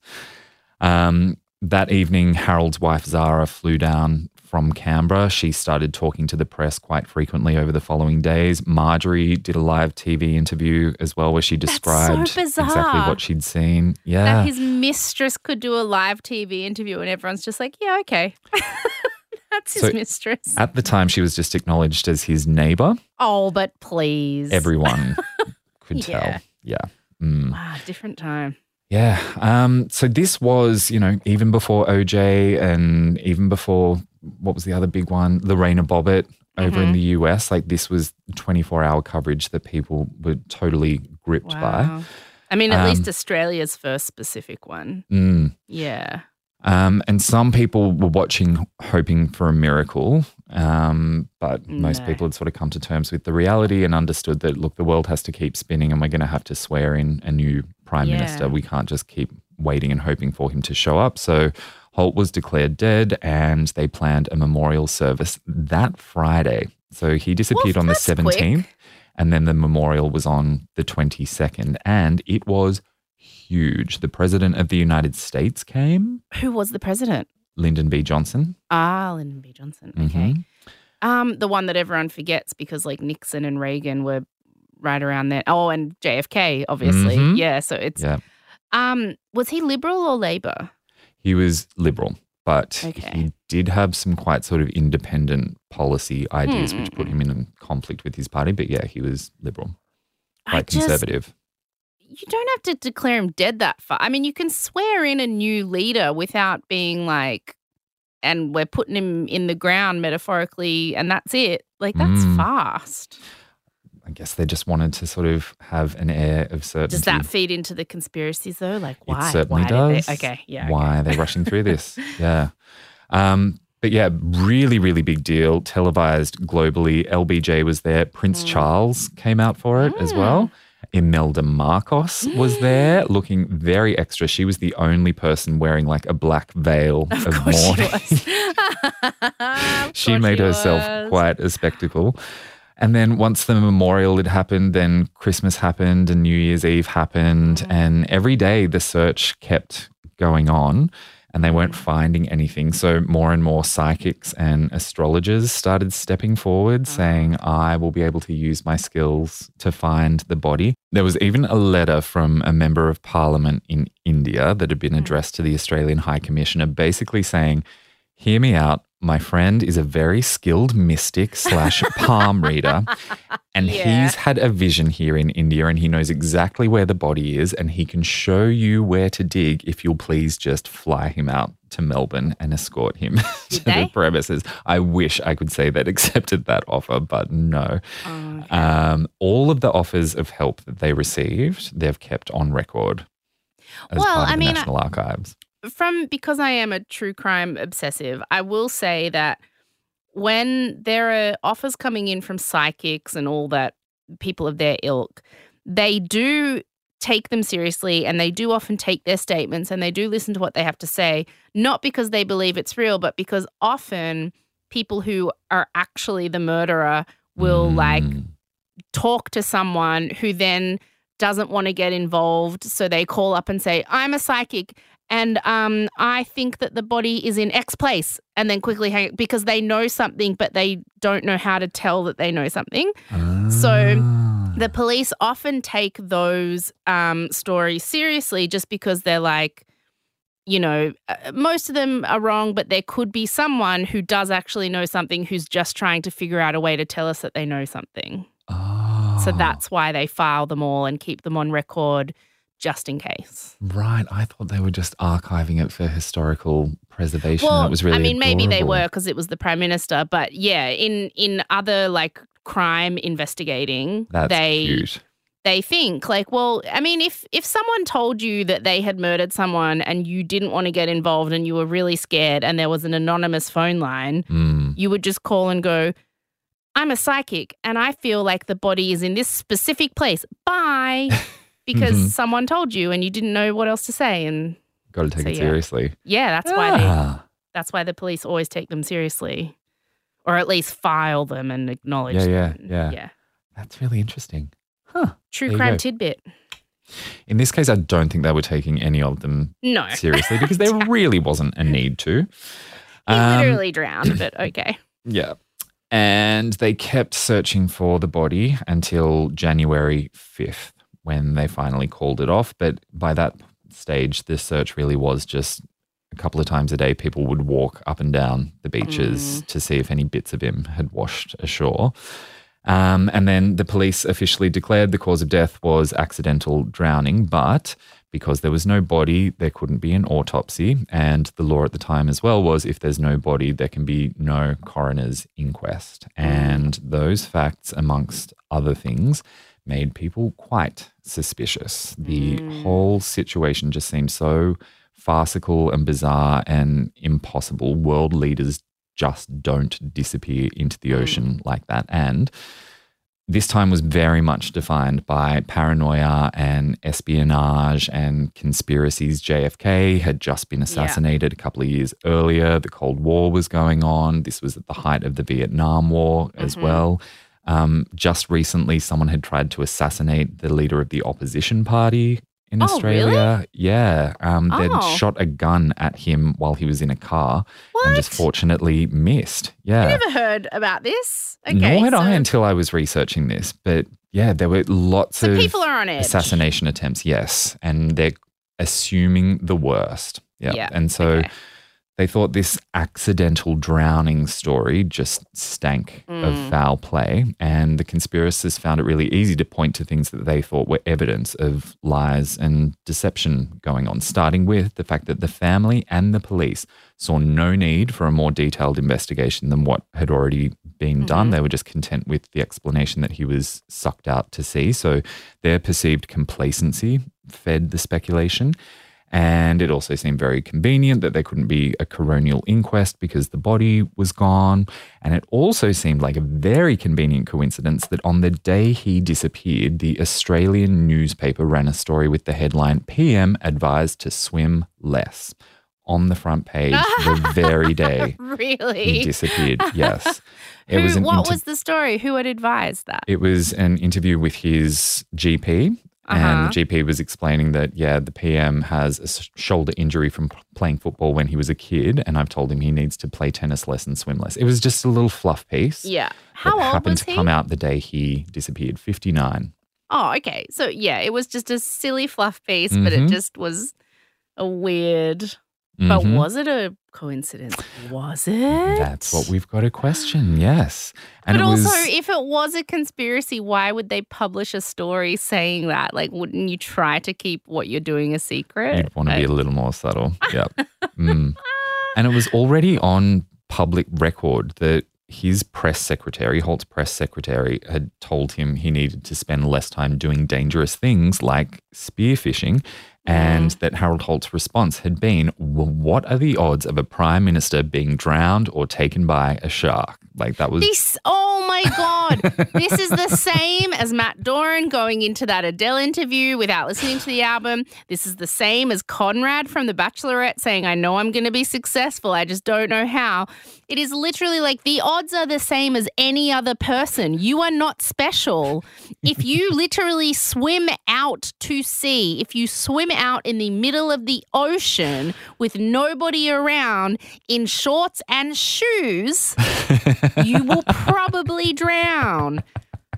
C: Um, that evening, Harold's wife Zara flew down from Canberra. She started talking to the press quite frequently over the following days. Marjorie did a live TV interview as well, where she
B: so
C: described exactly what she'd seen. Yeah, That
B: his mistress could do a live TV interview, and everyone's just like, "Yeah, okay." That's his
C: So-
B: mistress.
C: At the time, she was just acknowledged as his neighbor.
B: oh, but please.
C: Everyone could
B: Yeah.
C: tell. Yeah. Mm.
B: Wow, different time.
C: Yeah. Um, so this was, you know, even before OJ and even before what was the other big one, Lorena Bobbitt over in
B: Mhm.
C: the US. Like this was 24 hour coverage that people were totally gripped by.
B: I mean, at least
C: Um,
B: Australia's first specific one.
C: Mm.
B: Yeah.
C: Um, and some people were watching, hoping for a miracle. Um, but most people had sort of come to terms with the reality and understood that, look, the world has to keep spinning and we're going to have to swear in a new prime
B: Yeah.
C: minister. We can't just keep waiting and hoping for him to show up. So Holt was declared dead and they planned a memorial service that Friday. So he disappeared on the 17th.
B: quick.
C: And then the memorial was on the 22nd. And it was huge. The president of the United States came.
B: Who was the president?
C: Lyndon B. Johnson.
B: Ah, Lyndon B. Johnson. Okay.
C: Mhm.
B: Um, the one that everyone forgets because like Nixon and Reagan were right around there. Oh, and JFK, obviously.
C: Mhm.
B: Yeah. So it's
C: Yeah.
B: um, was he liberal or Labor?
C: He was liberal, but
B: Okay.
C: he did have some quite sort of independent policy ideas which put
B: Hmm.
C: him in conflict with his party. But yeah, he was liberal. Quite
B: just-
C: conservative.
B: you don't have to declare him dead that far. I mean, you can swear in a new leader without being like, and we're putting him in the ground metaphorically, and that's it. Like that's
C: Mm.
B: fast.
C: I guess they just wanted to sort of have an air of certainty.
B: Does that feed into the conspiracies though? Like why?
C: It certainly
B: why
C: does.
B: they- okay, yeah. okay.
C: Why are they rushing through this? Yeah. Um, but yeah, really, really big deal. Televised globally. LBJ was there. Prince
B: Mm.
C: Charles came out for it as well. Imelda Marcos was there looking very extra. She was the only person wearing like a black veil of,
B: Of course
C: mourning.
B: she
C: she made herself
B: was.
C: quite a spectacle. And then once the memorial had happened, then Christmas happened and New Year's Eve happened.
B: Mm.
C: And every day the search kept going on and they weren't finding anything. So more and more psychics and astrologers started stepping forward
B: Ah.
C: saying, I will be able to use my skills to find the body. There was even a letter from a member of parliament in India that had been
B: Mm.
C: addressed to the Australian High Commissioner, basically saying, Hear me out. My friend is a very skilled mystic slash palm reader, and
B: Yeah.
C: he's had a vision here in India, and he knows exactly where the body is, and he can show you where to dig if you'll please just fly him out to Melbourne and escort him to
B: they?
C: the premises. I wish I could say that accepted that offer, but no.
B: Oh, okay.
C: Um, all of the offers of help that they received, they've kept on record as
B: Well,
C: part of
B: I
C: the
B: mean,
C: National Archives.
B: From because I am a true crime obsessive, I will say that when there are offers coming in from psychics and all that people of their ilk, they do take them seriously and they do often take their statements and they do listen to what they have to say, not because they believe it's real, but because often people who are actually the murderer will like
C: Mm.
B: talk to someone who then doesn't want to get involved. So they call up and say, I'm a psychic and um, I think that the body is in X place. And then quickly hang because they know something, but they don't know how to tell that they know something. So
C: Ah.
B: The police often take those um, stories seriously just because they're like, you know, uh, most of them are wrong, but there could be someone who does actually know something who's just trying to figure out a way to tell us that they know something. So
C: Oh.
B: that's why they file them all and keep them on record just in case.
C: Right. I thought they were just archiving it for historical preservation.
B: Well,
C: it was really
B: I mean, maybe they were because it was the prime minister, but yeah, in in other like crime investigating,
C: That's
B: they
C: cute.
B: they think like, well, I mean, if if someone told you that they had murdered someone and you didn't want to get involved and you were really scared and there was an anonymous phone line,
C: Mm.
B: you would just call and go. I'm a psychic and I feel like the body is in this specific place. Bye. Because
C: Mhm.
B: someone told you and you didn't know what else to say. And
C: Got to take
B: So,
C: it
B: yeah.
C: seriously.
B: yeah, that's why they
C: Ah.
B: that's why the police always take them seriously. Or at least file them and acknowledge
C: Yeah, yeah,
B: them.
C: yeah.
B: Yeah.
C: That's really interesting. Huh.
B: True
C: There
B: crime tidbit.
C: In this case, I don't think they were taking any of them
B: No.
C: seriously because there really wasn't a need to.
B: He
C: Um,
B: literally drowned, but okay.
C: Yeah. And they kept searching for the body until January 5th when they finally called it off. But by that stage, the search really was just a couple of times a day. People would walk up and down the beaches to see if any bits of him had washed ashore. Um, and then the police officially declared the cause of death was accidental drowning, but because there was no body, there couldn't be an autopsy. And the law at the time as well was if there's no body, there can be no coroner's inquest. And those facts, amongst other things, made people quite suspicious. The
B: Mm.
C: whole situation just seemed so farcical and bizarre and impossible. World leaders just don't disappear into the ocean like that. And this time was very much defined by paranoia and espionage and conspiracies. JFK had just been assassinated a couple of years earlier. The Cold War was going on. This was at the height of the Vietnam War as
B: Mhm.
C: well. Um, just recently, someone had tried to assassinate the leader of the opposition party in
B: Oh,
C: Australia. Yeah. Um, they'd
B: Oh.
C: shot a gun at him while he was in a car and just fortunately missed. Yeah.
B: I never heard about this. Okay.
C: Nor had
B: so,
C: I until I was researching this. But yeah, there were lots
B: so
C: of
B: people are on edge.
C: assassination attempts, yes. And they're assuming the worst. Yeah.
B: Yeah,
C: And so
B: okay.
C: They thought this accidental drowning story just stank of mm. foul play, and the conspiracists found it really easy to point to things that they thought were evidence of lies and deception going on, starting with the fact that the family and the police saw no need for a more detailed investigation than what had already been done. Mm-hmm. They were just content with the explanation that he was sucked out to sea. So their perceived complacency fed the speculation. And it also seemed very convenient that there couldn't be a coronial inquest because the body was gone. And it also seemed like a very convenient coincidence that on the day he disappeared, the Australian newspaper ran a story with the headline PM advised to swim less on the front page the very day he
B: Really?
C: disappeared. Yes. It
B: Who,
C: was
B: what
C: inter-
B: was the story? Who had advised that?
C: it was an interview with his GP.
B: Uh-huh.
C: And the GP was explaining that, yeah, the PM has a shoulder injury from playing football when he was a kid. And I've told him he needs to play tennis less and swim less. It was just a little fluff piece.
B: yeah. How old was he?
C: happened
B: was
C: to
B: he?
C: come out the day he disappeared, 59.
B: Oh, okay. So yeah, it was just a silly fluff piece, but it
C: Mhm.
B: just was a weird. But
C: Mhm.
B: was it a coincidence? Was it?
C: That's what we've got to question, yes. And
B: but
C: it was,
B: also, if it was a conspiracy, why would they publish a story saying that? Like, wouldn't you try to keep what you're doing a secret?
C: You'd want to be a little more subtle. Yep. Mm. And it was already on public record that his press secretary, Holt's press secretary, had told him he needed to spend less time doing dangerous things like spearfishing. Mm-hmm. And that Harold Holt's response had been, well, What are the odds of a prime minister being drowned or taken by a shark? Like that was.
B: This, oh my God. this is the same as Matt Doran going into that Adele interview without listening to the album. This is the same as Conrad from The Bachelorette saying, I know I'm going to be successful. I just don't know how. It is literally like the odds are the same as any other person. You are not special. If you literally swim out to sea, if you swim out in the middle of the ocean with nobody around in shorts and shoes, you will probably drown.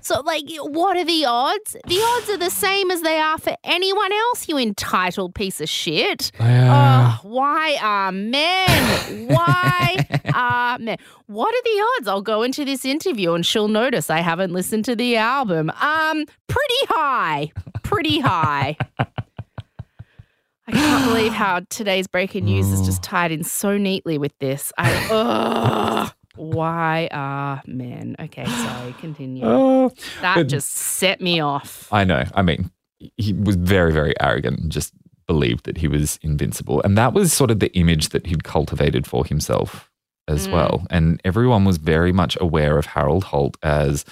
B: So, like, what are the odds? The odds are the same as they are for anyone else, you entitled piece of shit.
C: Yeah.
B: Oh, why are men? Why are men? What are the odds? I'll go into this interview and she'll notice I haven't listened to the album. Um, pretty high. Pretty high. I can't believe how today's breaking news is just tied in so neatly with this. I ugh, why are men? Okay, sorry, continue.
C: Oh,
B: that
C: but-
B: just set me off.
C: I know. I mean, he was very, very arrogant and just believed that he was invincible. And that was sort of the image that he'd cultivated for himself as
B: Mm.
C: well. And everyone was very much aware of Harold Holt as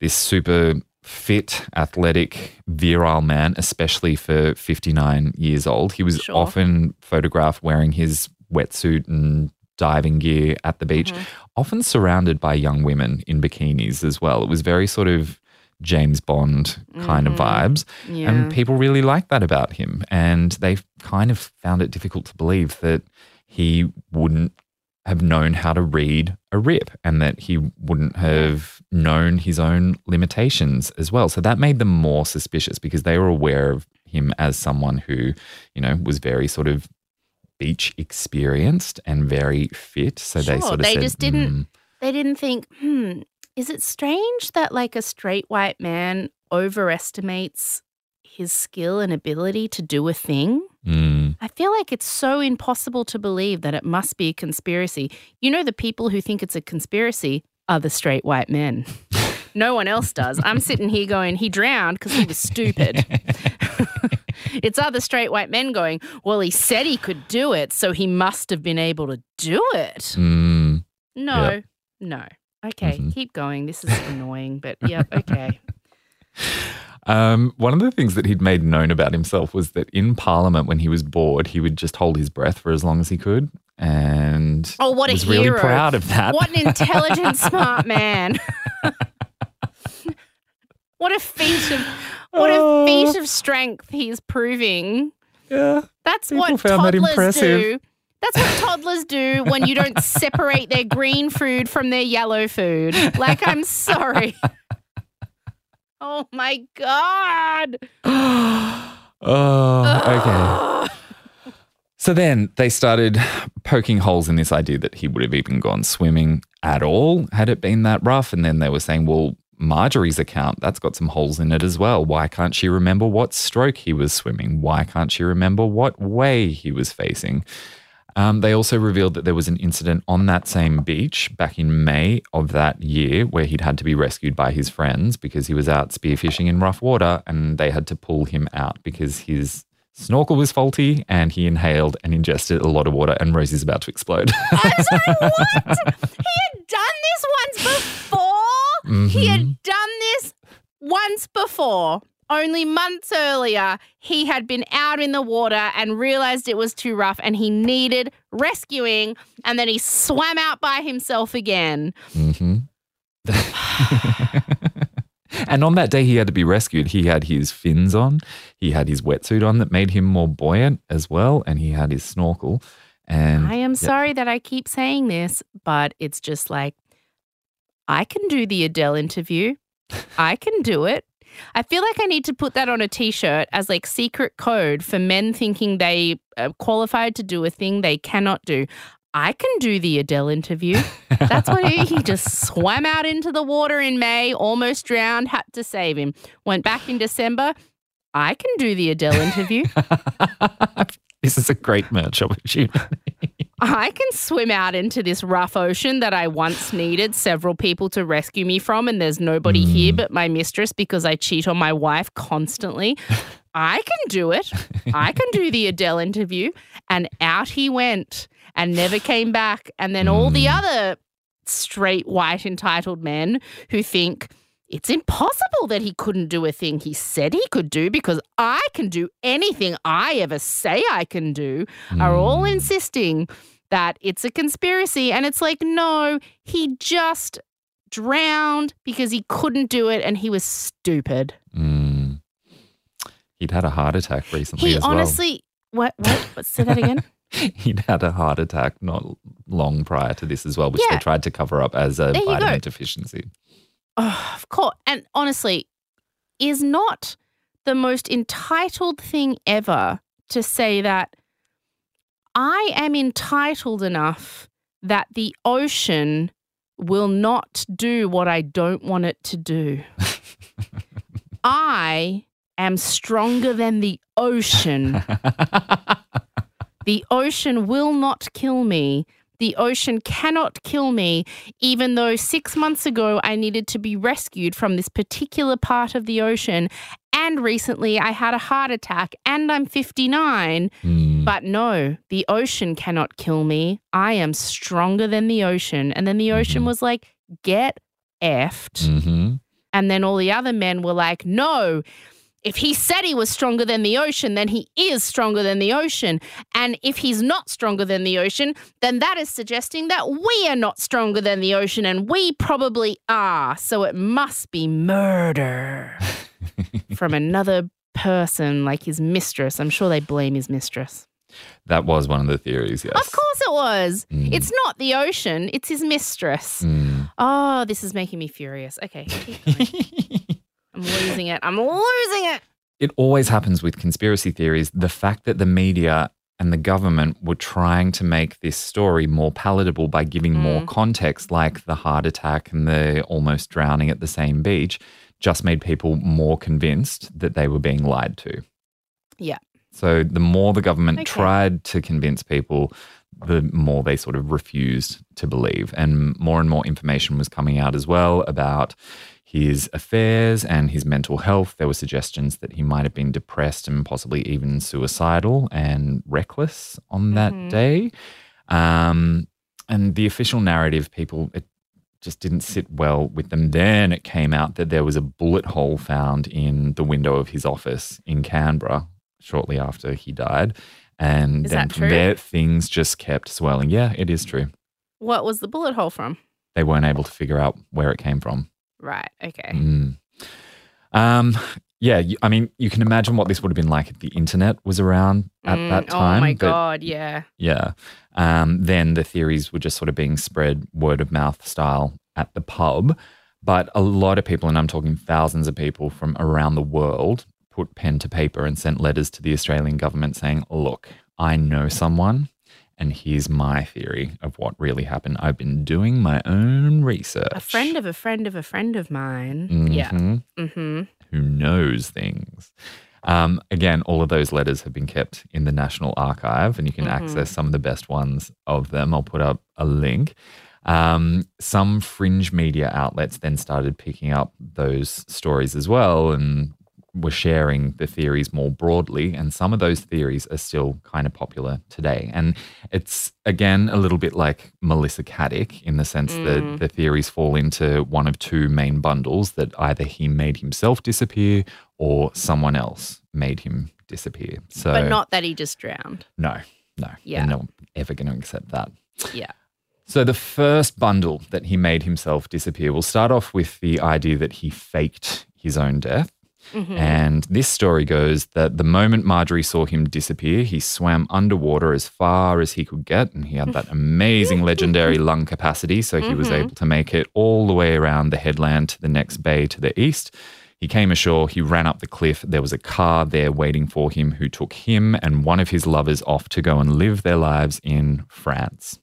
C: this super fit, athletic, virile man, especially for 59 years old. He was
B: Sure.
C: often photographed wearing his wetsuit and diving gear at the beach,
B: Mm-hmm.
C: Often surrounded by young women in bikinis as well. It was very sort of James Bond kind of vibes.
B: Mm-hmm. Yeah.
C: And people really liked that about him. And they kind of found it difficult to believe that he wouldn't have known how to read a rip and that he wouldn't have known his own limitations as well. So that made them more suspicious because they were aware of him as someone who, you know, was very sort of beach experienced and very fit. So they sort of
B: they
C: said,
B: just didn't-
C: "Hmm,
B: they didn't think, hmm, is it strange that like a straight white man overestimates his skill and ability to do a thing?
C: hmm,
B: I feel like it's so impossible to believe that it must be a conspiracy. You know, the people who think it's a conspiracy are the straight white men. no one else does. I'm sitting here going, he drowned because he was stupid. it's other straight white men going, well, he said he could do it, so he must have been able to do it.
C: hmm."
B: No, no. Okay,
C: Mhm.
B: keep going. This is annoying, but yep, okay.
C: Um, one of the things that he'd made known about himself was that in Parliament, when he was bored, he would just hold his breath for as long as he could, and
B: Oh, what a
C: was
B: hero.
C: really proud of that.
B: What an intelligent, smart man. what a feat of what a
C: Oh.
B: feat of strength he's proving.
C: yeah,
B: That's what
C: found that
B: toddlers do. That's what toddlers do when you don't separate their green food from their yellow food. Like, I'm sorry. Oh my God.
C: oh, okay. So then they started poking holes in this idea that he would have even gone swimming at all had it been that rough. And then they were saying, well, Marjorie's account, that's got some holes in it as well. Why can't she remember what stroke he was swimming? Why can't she remember what way he was facing? Um, they also revealed that there was an incident on that same beach back in May of that year where he'd had to be rescued by his friends because he was out spearfishing in rough water and they had to pull him out because his snorkel was faulty and he inhaled and ingested a lot of water and Rosie's about to explode.
B: I'm sorry, what? he had done this once before. He had done this once before. Only months earlier, he had been out in the water and realized it was too rough and he needed rescuing. And then he swam out by himself again.
C: hmm and on that day he had to be rescued, he had his fins on, he had his wetsuit on that made him more buoyant as well, and he had his snorkel. And
B: I am
C: yeah.
B: sorry that I keep saying this, but it's just like, I can do the Adele interview. I can do it. I feel like I need to put that on a t-shirt as like secret code for men thinking they are qualified to do a thing they cannot do. I can do the Adele interview. That's what he, he just swam out into the water in May, almost drowned, had to save him. Went back in December. I can do the Adele interview.
C: this is a great merch opportunity.
B: I can swim out into this rough ocean that I once needed several people to rescue me from, and there's nobody hmm. here but my mistress because I cheat on my wife constantly. I can do it. I can do the Adele interview. And out he went and never came back. And then all the hmm. other straight, white, entitled men who think it's impossible that he couldn't do a thing he said he could do because I can do anything I ever say I can do are all insisting that it's a conspiracy. And it's like, no, he just drowned because he couldn't do it and he was stupid.
C: Mm. He'd had a heart attack recently
B: He
C: as
B: honestly, what, what, what, say that again?
C: He'd had a heart attack not long prior to this as well, which
B: Yeah.
C: they tried to cover up as a
B: go.
C: vitamin deficiency.
B: Oh, of course. And honestly, is not the most entitled thing ever to say that I am entitled enough that the ocean will not do what I don't want it to do. I am stronger than the ocean. The ocean will not kill me. The ocean cannot kill me, even though six months ago I needed to be rescued from this particular part of the ocean. And recently I had a heart attack and I'm 59.
C: Mm.
B: But no, the ocean cannot kill me. I am stronger than the ocean. And then the ocean
C: Mhm.
B: was like, get effed.
C: hmm
B: And then all the other men were like, no, if he said he was stronger than the ocean, then he is stronger than the ocean. And if he's not stronger than the ocean, then that is suggesting that we are not stronger than the ocean, and we probably are. So it must be murder from another person, like his mistress. I'm sure they blame his mistress.
C: That was one of the theories, yes.
B: Of course it was.
C: Mm.
B: It's not the ocean, it's his mistress.
C: Mm.
B: Oh, this is making me furious. Okay. I'm losing it. I'm losing it.
C: it always happens with conspiracy theories. The fact that the media and the government were trying to make this story more palatable by giving more
B: Mm.
C: context, like the heart attack and the almost drowning at the same beach, just made people more convinced that they were being lied to.
B: Yeah.
C: So the more the government
B: Okay.
C: tried to convince people, the more they sort of refused to believe. And more and more information was coming out as well about his affairs and his mental health. There were suggestions that he might have been depressed and possibly even suicidal and reckless on that
B: Mhm.
C: day. Um, and the official narrative, people, it just didn't sit well with them. Then it came out that there was a bullet hole found in the window of his office in Canberra shortly after he died. And
B: Is
C: then from
B: true?
C: there, things just kept swelling. Yeah, it is true.
B: What was the bullet hole from?
C: They weren't able to figure out where it came from.
B: Right. Okay.
C: Mm. Um, yeah, you- I mean, you can imagine what this would have been like if the internet was around at
B: Mm,
C: that time.
B: Oh my
C: but
B: god. Yeah.
C: Yeah. Um, then the theories were just sort of being spread word of mouth style at the pub. But a lot of people, and I'm talking thousands of people from around the world, put pen to paper and sent letters to the Australian government saying, look, I know someone, and here's my theory of what really happened. I've been doing my own research.
B: A friend of a friend of a friend of mine. Yeah.
C: Mhm.
B: Mm-hmm.
C: Who knows things. Um, again, all of those letters have been kept in the National Archive, and you can
B: Mhm.
C: access some of the best ones of them. I'll put up a link. Um, some fringe media outlets then started picking up those stories as well and were sharing the theories more broadly. And some of those theories are still kind of popular today. And it's, again, a little bit like Melissa Caddick in the sense
B: Mm.
C: that the theories fall into one of two main bundles that either he made himself disappear or someone else made him disappear. So,
B: But not that he just drowned.
C: no, no,
B: Yeah.
C: they're not ever going to accept that.
B: Yeah.
C: So, the first bundle that he made himself disappear, we'll start off with the idea that he faked his own death.
B: Mhm.
C: And this story goes that the moment Marjorie saw him disappear, he swam underwater as far as he could get. And he had that amazing legendary lung capacity. So he was
B: Mhm.
C: able to make it all the way around the headland to the next bay to the east. He came ashore, he ran up the cliff. There was a car there waiting for him who took him and one of his lovers off to go and live their lives in France.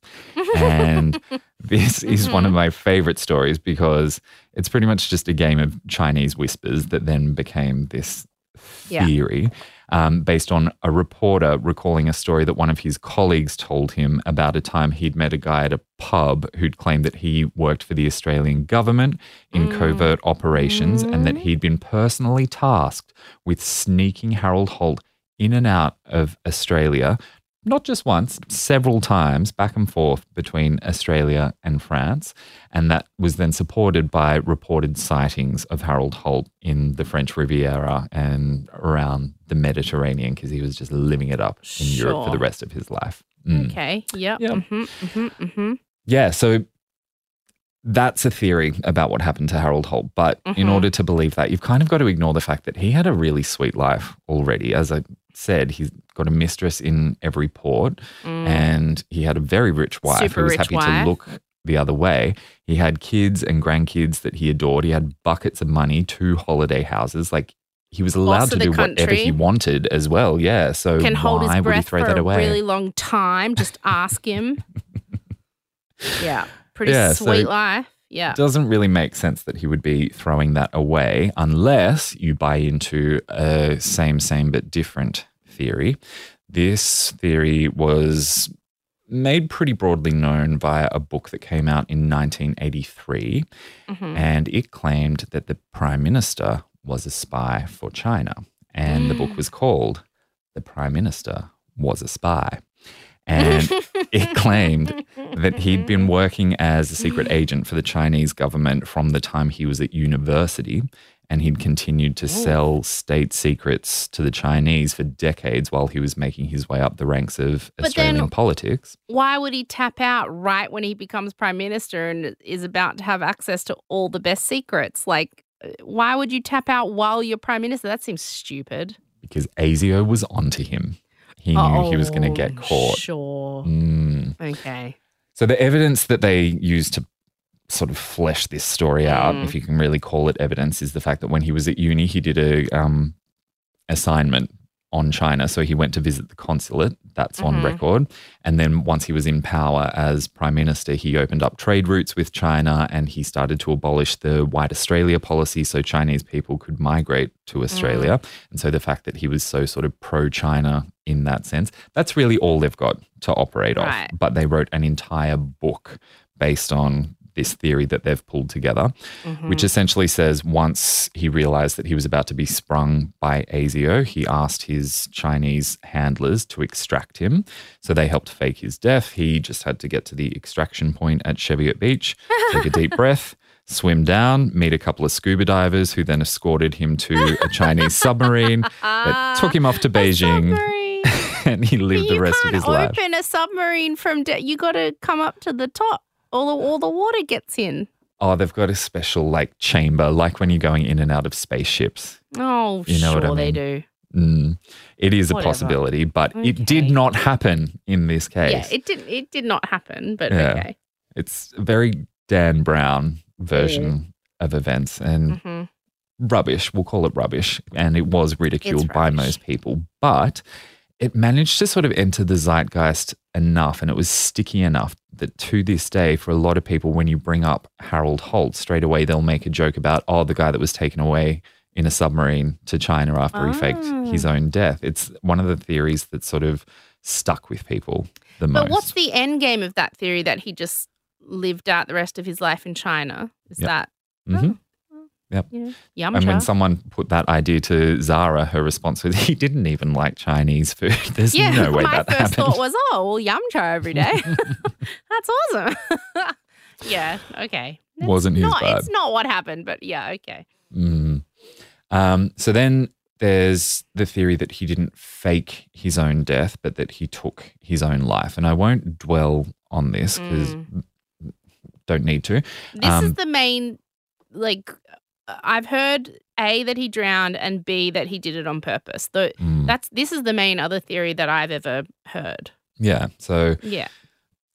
C: And this is one of mm-hmm. my favorite stories because it's pretty much just a game of Chinese whispers that then became this
B: Yeah.
C: Um, based on a reporter recalling a story that one of his colleagues told him about a time he'd met a guy at a pub who'd claimed that he worked for the Australian government in
B: Mm.
C: covert operations and that he'd been personally tasked with sneaking Harold Holt in and out of Australia not just once, several times back and forth between Australia and France. And that was then supported by reported sightings of Harold Holt in the French Riviera and around the Mediterranean because he was just living it up in Europe for the rest of his life. Mm.
B: Okay. Yep.
C: Yep.
B: Mm-hmm, mm-hmm, mm-hmm.
C: Yeah, so that's a theory about what happened to Harold Holt. But in
B: Mhm.
C: order to believe that, you've kind of got to ignore the fact that he had a really sweet life already. As I said, he's got a mistress in every port and he had a very rich wife
B: Mm. Super
C: who was happy
B: wife.
C: to look the other way. He had kids and grandkids that he adored. He had buckets of money, two holiday houses. Like he was allowed to do whatever he wanted as well. Yeah. So
B: Can hold his
C: would he
B: breath
C: throw
B: for a really long time. Just ask him. yeah. Pretty
C: Yeah, so-
B: sweet life. Yeah.
C: doesn't really make sense that he would be throwing that away unless you buy into a same, same, but different theory. This theory was made pretty broadly known via a book that came out in 1983,
B: Mhm.
C: and it claimed that the prime minister was a spy for China. And the book was called The Prime Minister Was a Spy. And it claimed that he'd been working as a secret agent for the Chinese government from the time he was at university. And he'd continued to sell state secrets to the Chinese for decades while he was making his way up the ranks of
B: But
C: Australian
B: then-
C: politics.
B: Why would he tap out right when he becomes prime minister and is about to have access to all the best secrets? Like, uh, why would you tap out while you're prime minister? That seems stupid.
C: Because ASIO was onto him. He knew he was going to get
B: Oh,
C: caught.
B: Sure.
C: Mm.
B: Okay.
C: So the evidence that they used to sort of flesh this story out,
B: Mm.
C: if you can really call it evidence, is the fact that when he was at uni, he did a um, assignment on China. So he went to visit the consulate. That's on
B: Mhm.
C: record. And then once he was in power as prime minister, he opened up trade routes with China and he started to abolish the White Australia policy so Chinese people could migrate to Australia. And so the fact that he was so sort of pro China in that sense, that's really all they've got to operate off. But they wrote an entire book based on this theory that they've pulled together,
B: Mhm.
C: which essentially says once he realized that he was about to be sprung by ASIO, he asked his Chinese handlers to extract him. So they helped fake his death. He just had to get to the extraction point at Cheviot Beach, take a deep breath. Swim down, meet a couple of scuba divers who then escorted him to a Chinese submarine that took him off to Beijing and he lived
B: you
C: the rest of his life.
B: You can't open a submarine from. De- you got to come up to the top. All the all the water gets in.
C: Oh, they've got a special like chamber, like when you're going in and out of spaceships.
B: Oh,
C: You know
B: sure
C: what I mean?
B: they do.
C: Mm, it is a possibility, but it did not happen in this case.
B: Yeah, it did. It did not happen, but
C: Yeah.
B: okay.
C: it's a very Dan Brown version of events and
B: hmm
C: rubbish. We'll call it rubbish. And it was ridiculed by most people. But it managed to sort of enter the zeitgeist enough and it was sticky enough that to this day, for a lot of people, when you bring up Harold Holt, straight away they'll make a joke about, oh, the guy that was taken away in a submarine to China after he faked his
B: Ah.
C: own death. It's one of the theories that sort of stuck with people the most.
B: But what's the end game of that theory that he just lived out the rest of his life in China? Is
C: Yep.
B: that
C: Mhm.
B: you know, yum cha?
C: And when someone put that idea to Zara, her response was, he didn't even like Chinese food. There's
B: yeah,
C: no way that happened."
B: my first thought was, oh, well, yum cha every day. That's awesome. yeah, okay. That's
C: Wasn't his
B: not,
C: vibe.
B: It's not what happened, but yeah, okay.
C: Mm. Um, so then there's the theory that he didn't fake his own death, but that he took his own life. And I won't dwell on this because don't need to.
B: This is
C: Um,
B: the main, like, I've heard A, that he drowned, and B, that he did it on purpose.
C: Mm.
B: That's This is the main other theory that I've ever heard.
C: Yeah. So
B: Yeah.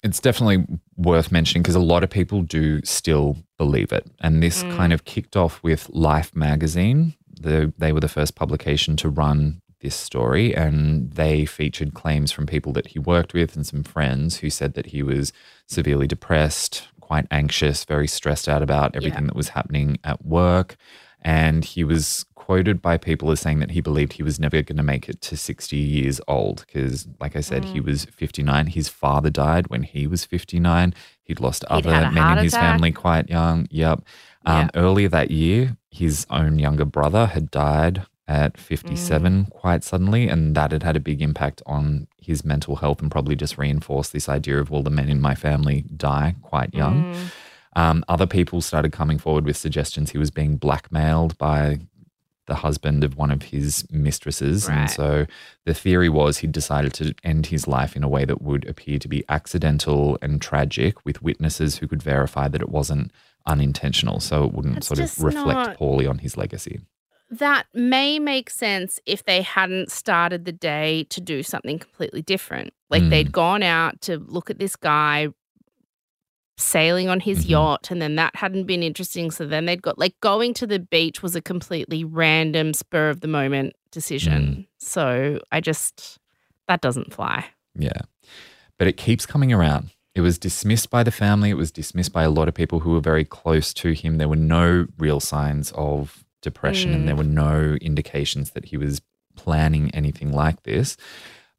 C: it's definitely worth mentioning because a lot of people do still believe it. And this
B: Mm.
C: kind of kicked off with Life magazine. The, they were the first publication to run this story, and they featured claims from people that he worked with and some friends who said that he was severely depressed, quite anxious, very stressed out about everything that was happening at work. And he was quoted by people as saying that he believed he was never going to make it to 60 years old because, like I said, he was 59. His father died when he was 59. He'd lost
B: He'd
C: other men in his
B: attack.
C: family quite young. Yep. Um, Earlier that year, his own younger brother had died at 57 quite suddenly, and that had had a big impact on his mental health and probably just reinforced this idea of, well, the men in my family die quite young.
B: Mm.
C: Um, other people started coming forward with suggestions he was being blackmailed by the husband of one of his mistresses.
B: Right.
C: And so the theory was he decided to end his life in a way that would appear to be accidental and tragic with witnesses who could verify that it wasn't unintentional. So it wouldn't sort of reflect
B: not-
C: poorly on his legacy.
B: That may make sense if they hadn't started the day to do something completely different. Like
C: Mm.
B: they'd gone out to look at this guy sailing on his
C: Mhm.
B: yacht, and then that hadn't been interesting. So then they'd got like going to the beach was a completely random, spur of the moment decision. So I just, that doesn't fly.
C: Yeah. But it keeps coming around. It was dismissed by the family. It was dismissed by a lot of people who were very close to him. There were no real signs of depression and there mm. were no indications that he was planning anything like this.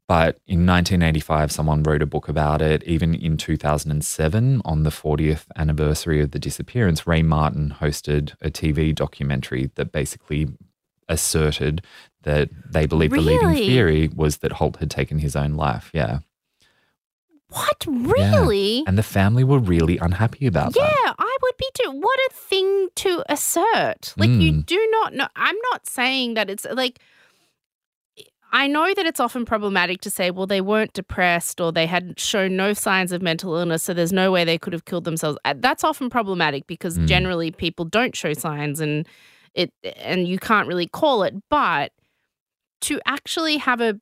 C: But in 1985, someone wrote a book about it. Even in 2007, on the 40th anniversary of the disappearance, Ray Martin hosted a TV documentary that basically asserted that they believe the leading theory was that Holt had taken his own life. Yeah.
B: What? Really?
C: And the family were really unhappy about
B: Yeah,
C: that.
B: I would be too. What a thing to assert. Like, you
C: Mm.
B: do not know. I'm not saying that it's like, I know that it's often problematic to say, well, they weren't depressed or they had shown no signs of mental illness, so there's no way they could have killed themselves. Uh, That's often problematic because
C: Mm.
B: generally people don't show signs and it, and you can't really call it. But to actually have a,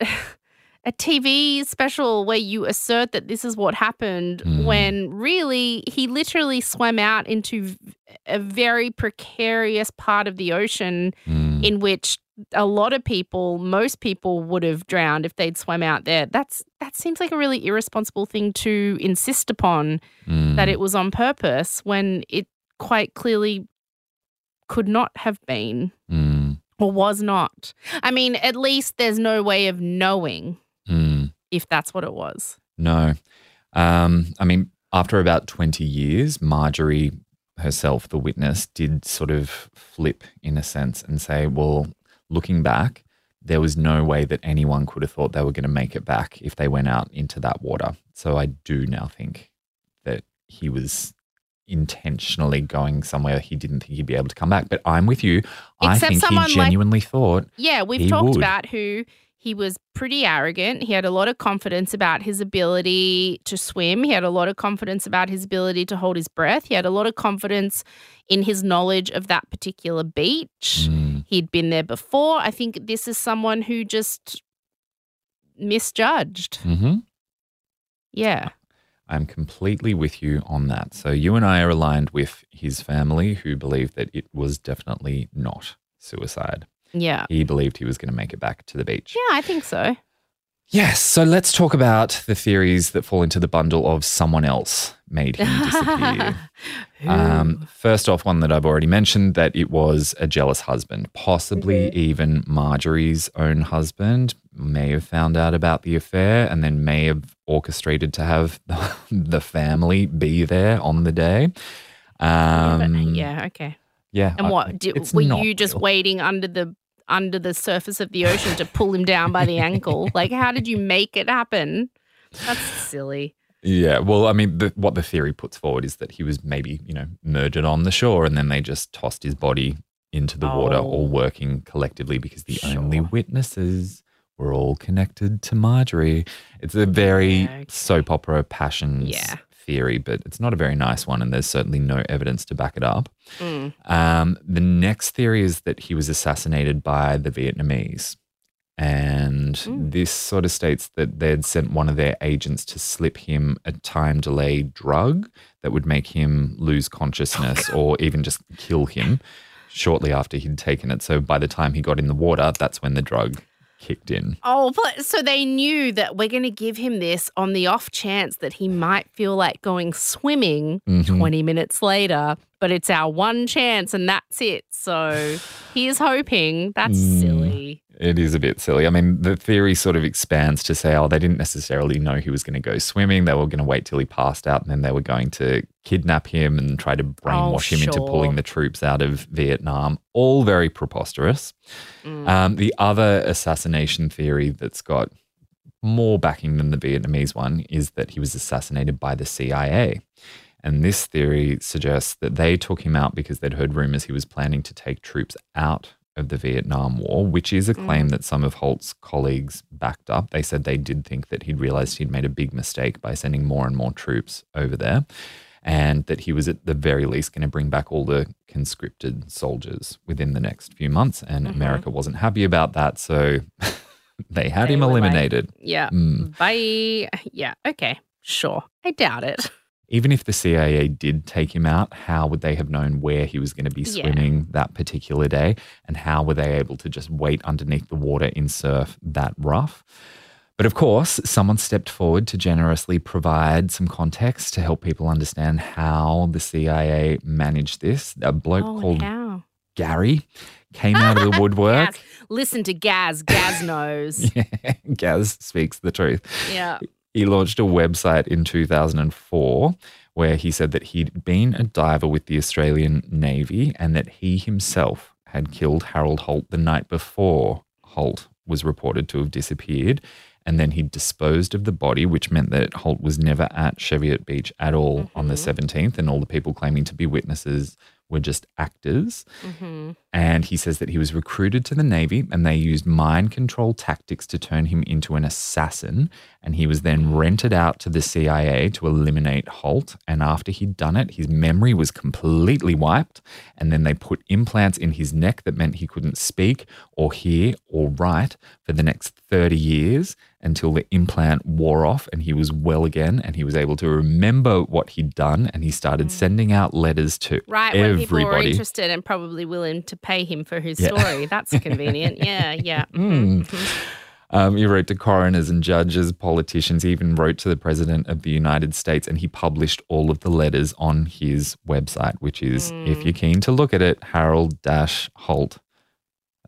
B: a TV special where you assert that this is what happened
C: Mm.
B: when really he literally swam out into a very precarious part of the ocean
C: Mm.
B: in which a lot of people, most people would have drowned if they'd swam out there. That's that seems like a really irresponsible thing to insist upon
C: Mm.
B: that it was on purpose when it quite clearly could not have been
C: Mm.
B: or was not. I mean, at least there's no way of knowing. If that's what it was.
C: No. Um, I mean, after about 20 years, Marjorie herself, the witness, did sort of flip in a sense and say, well, looking back, there was no way that anyone could have thought they were going to make it back if they went out into that water. So I do now think that he was intentionally going somewhere he didn't think he'd be able to come back. But I'm with you. I
B: Except
C: think
B: someone
C: he
B: like-
C: genuinely thought,
B: Yeah, we've talked
C: would.
B: about who he was pretty arrogant. He had a lot of confidence about his ability to swim. He had a lot of confidence about his ability to hold his breath. He had a lot of confidence in his knowledge of that particular beach.
C: mm,
B: He'd been there before. I think this is someone who just misjudged.
C: hmm
B: Yeah.
C: I'm completely with you on that. So you and I are aligned with his family who believe that it was definitely not suicide.
B: Yeah.
C: He believed he was going to make it back to the beach.
B: Yeah, I think so.
C: Yes. So let's talk about the theories that fall into the bundle of someone else made him disappear. um, first off, one that I've already mentioned that it was a jealous husband, possibly even Marjorie's own husband, may have found out about the affair and then may have orchestrated to have the family be there on the day.
B: Yeah, but-
C: Um,
B: yeah, okay.
C: yeah.
B: And
C: I-
B: what did, were you just waiting under the under the surface of the ocean to pull him down by the ankle? Like, how did you make it happen? That's silly.
C: Yeah, well, I mean, the, what the theory puts forward is that he was maybe, you know, murdered on the shore and then they just tossed his body into the water,
B: Oh.
C: all working collectively because the only witnesses were all connected to Marjorie. It's a very
B: okay.
C: soap opera passions
B: Yeah.
C: Theory, but it's not a very nice one and there's certainly no evidence to back it up.
B: Mm.
C: Um, the next theory is that he was assassinated by the Vietnamese. And
B: Mm.
C: this sort of states that they'd sent one of their agents to slip him a time delayed drug that would make him lose consciousness or even just kill him shortly after he'd taken it. So by the time he got in the water, that's when the drug kicked in.
B: Oh, but so they knew that we're going to give him this on the off chance that he might feel like going swimming
C: Mhm.
B: 20 minutes later, but it's our one chance and that's it. So he's hoping. That's
C: Mm.
B: Silly.
C: It is a bit silly. I mean, the theory sort of expands to say, oh, they didn't necessarily know he was going to go swimming. They were going to wait till he passed out and then they were going to kidnap him and try to brainwash him into pulling the troops out of Vietnam. All very preposterous.
B: Mm.
C: Um, the other assassination theory that's got more backing than the Vietnamese one is that he was assassinated by the CIA. And this theory suggests that they took him out because they'd heard rumors he was planning to take troops out of the Vietnam War, which is a claim that some of Holt's colleagues backed up. They said they did think that he'd realized he'd made a big mistake by sending more and more troops over there, and that he was at the very least going to bring back all the conscripted soldiers within the next few months. And
B: Mhm.
C: America wasn't happy about that, so they had
B: They
C: him
B: were like-
C: eliminated.
B: Yeah.
C: Mm.
B: Bye. Yeah. Okay. Sure. I doubt it.
C: Even if the CIA did take him out, how would they have known where he was going to be
B: Yeah.
C: swimming that particular day? And how were they able to just wait underneath the water in surf that rough? But of course, someone stepped forward to generously provide some context to help people understand how the CIA managed this. A bloke
B: oh,
C: called
B: how?
C: Gary came out of the woodwork.
B: Gaz. Listen to Gaz. Gaz knows.
C: Yeah, Gaz speaks the truth.
B: yeah.
C: He launched a website in 2004 where he said that he'd been a diver with the Australian Navy and that he himself had killed Harold Holt the night before Holt was reported to have disappeared. And then he disposed of the body, which meant that Holt was never at Cheviot Beach at all on the mm-hmm. 17th. And all the people claiming to be witnesses were just actors.
B: hmm
C: And he says that he was recruited to the Navy and they used mind control tactics to turn him into an assassin. And he was then rented out to the CIA to eliminate Holt. And after he'd done it, his memory was completely wiped. And then they put implants in his neck that meant he couldn't speak or hear or write for the next 30 years until the implant wore off and he was well again and he was able to remember what he'd done. And he started sending out letters to
B: Right. When people were
C: everybody.
B: interested and probably willing to pay him for his
C: Yeah.
B: story. That's convenient. yeah. Yeah.
C: Mm. Um, he wrote to coroners and judges, politicians, he even wrote to the president of the United States, and he published all of the letters on his website, which is, if you're keen to look at it, harold-holt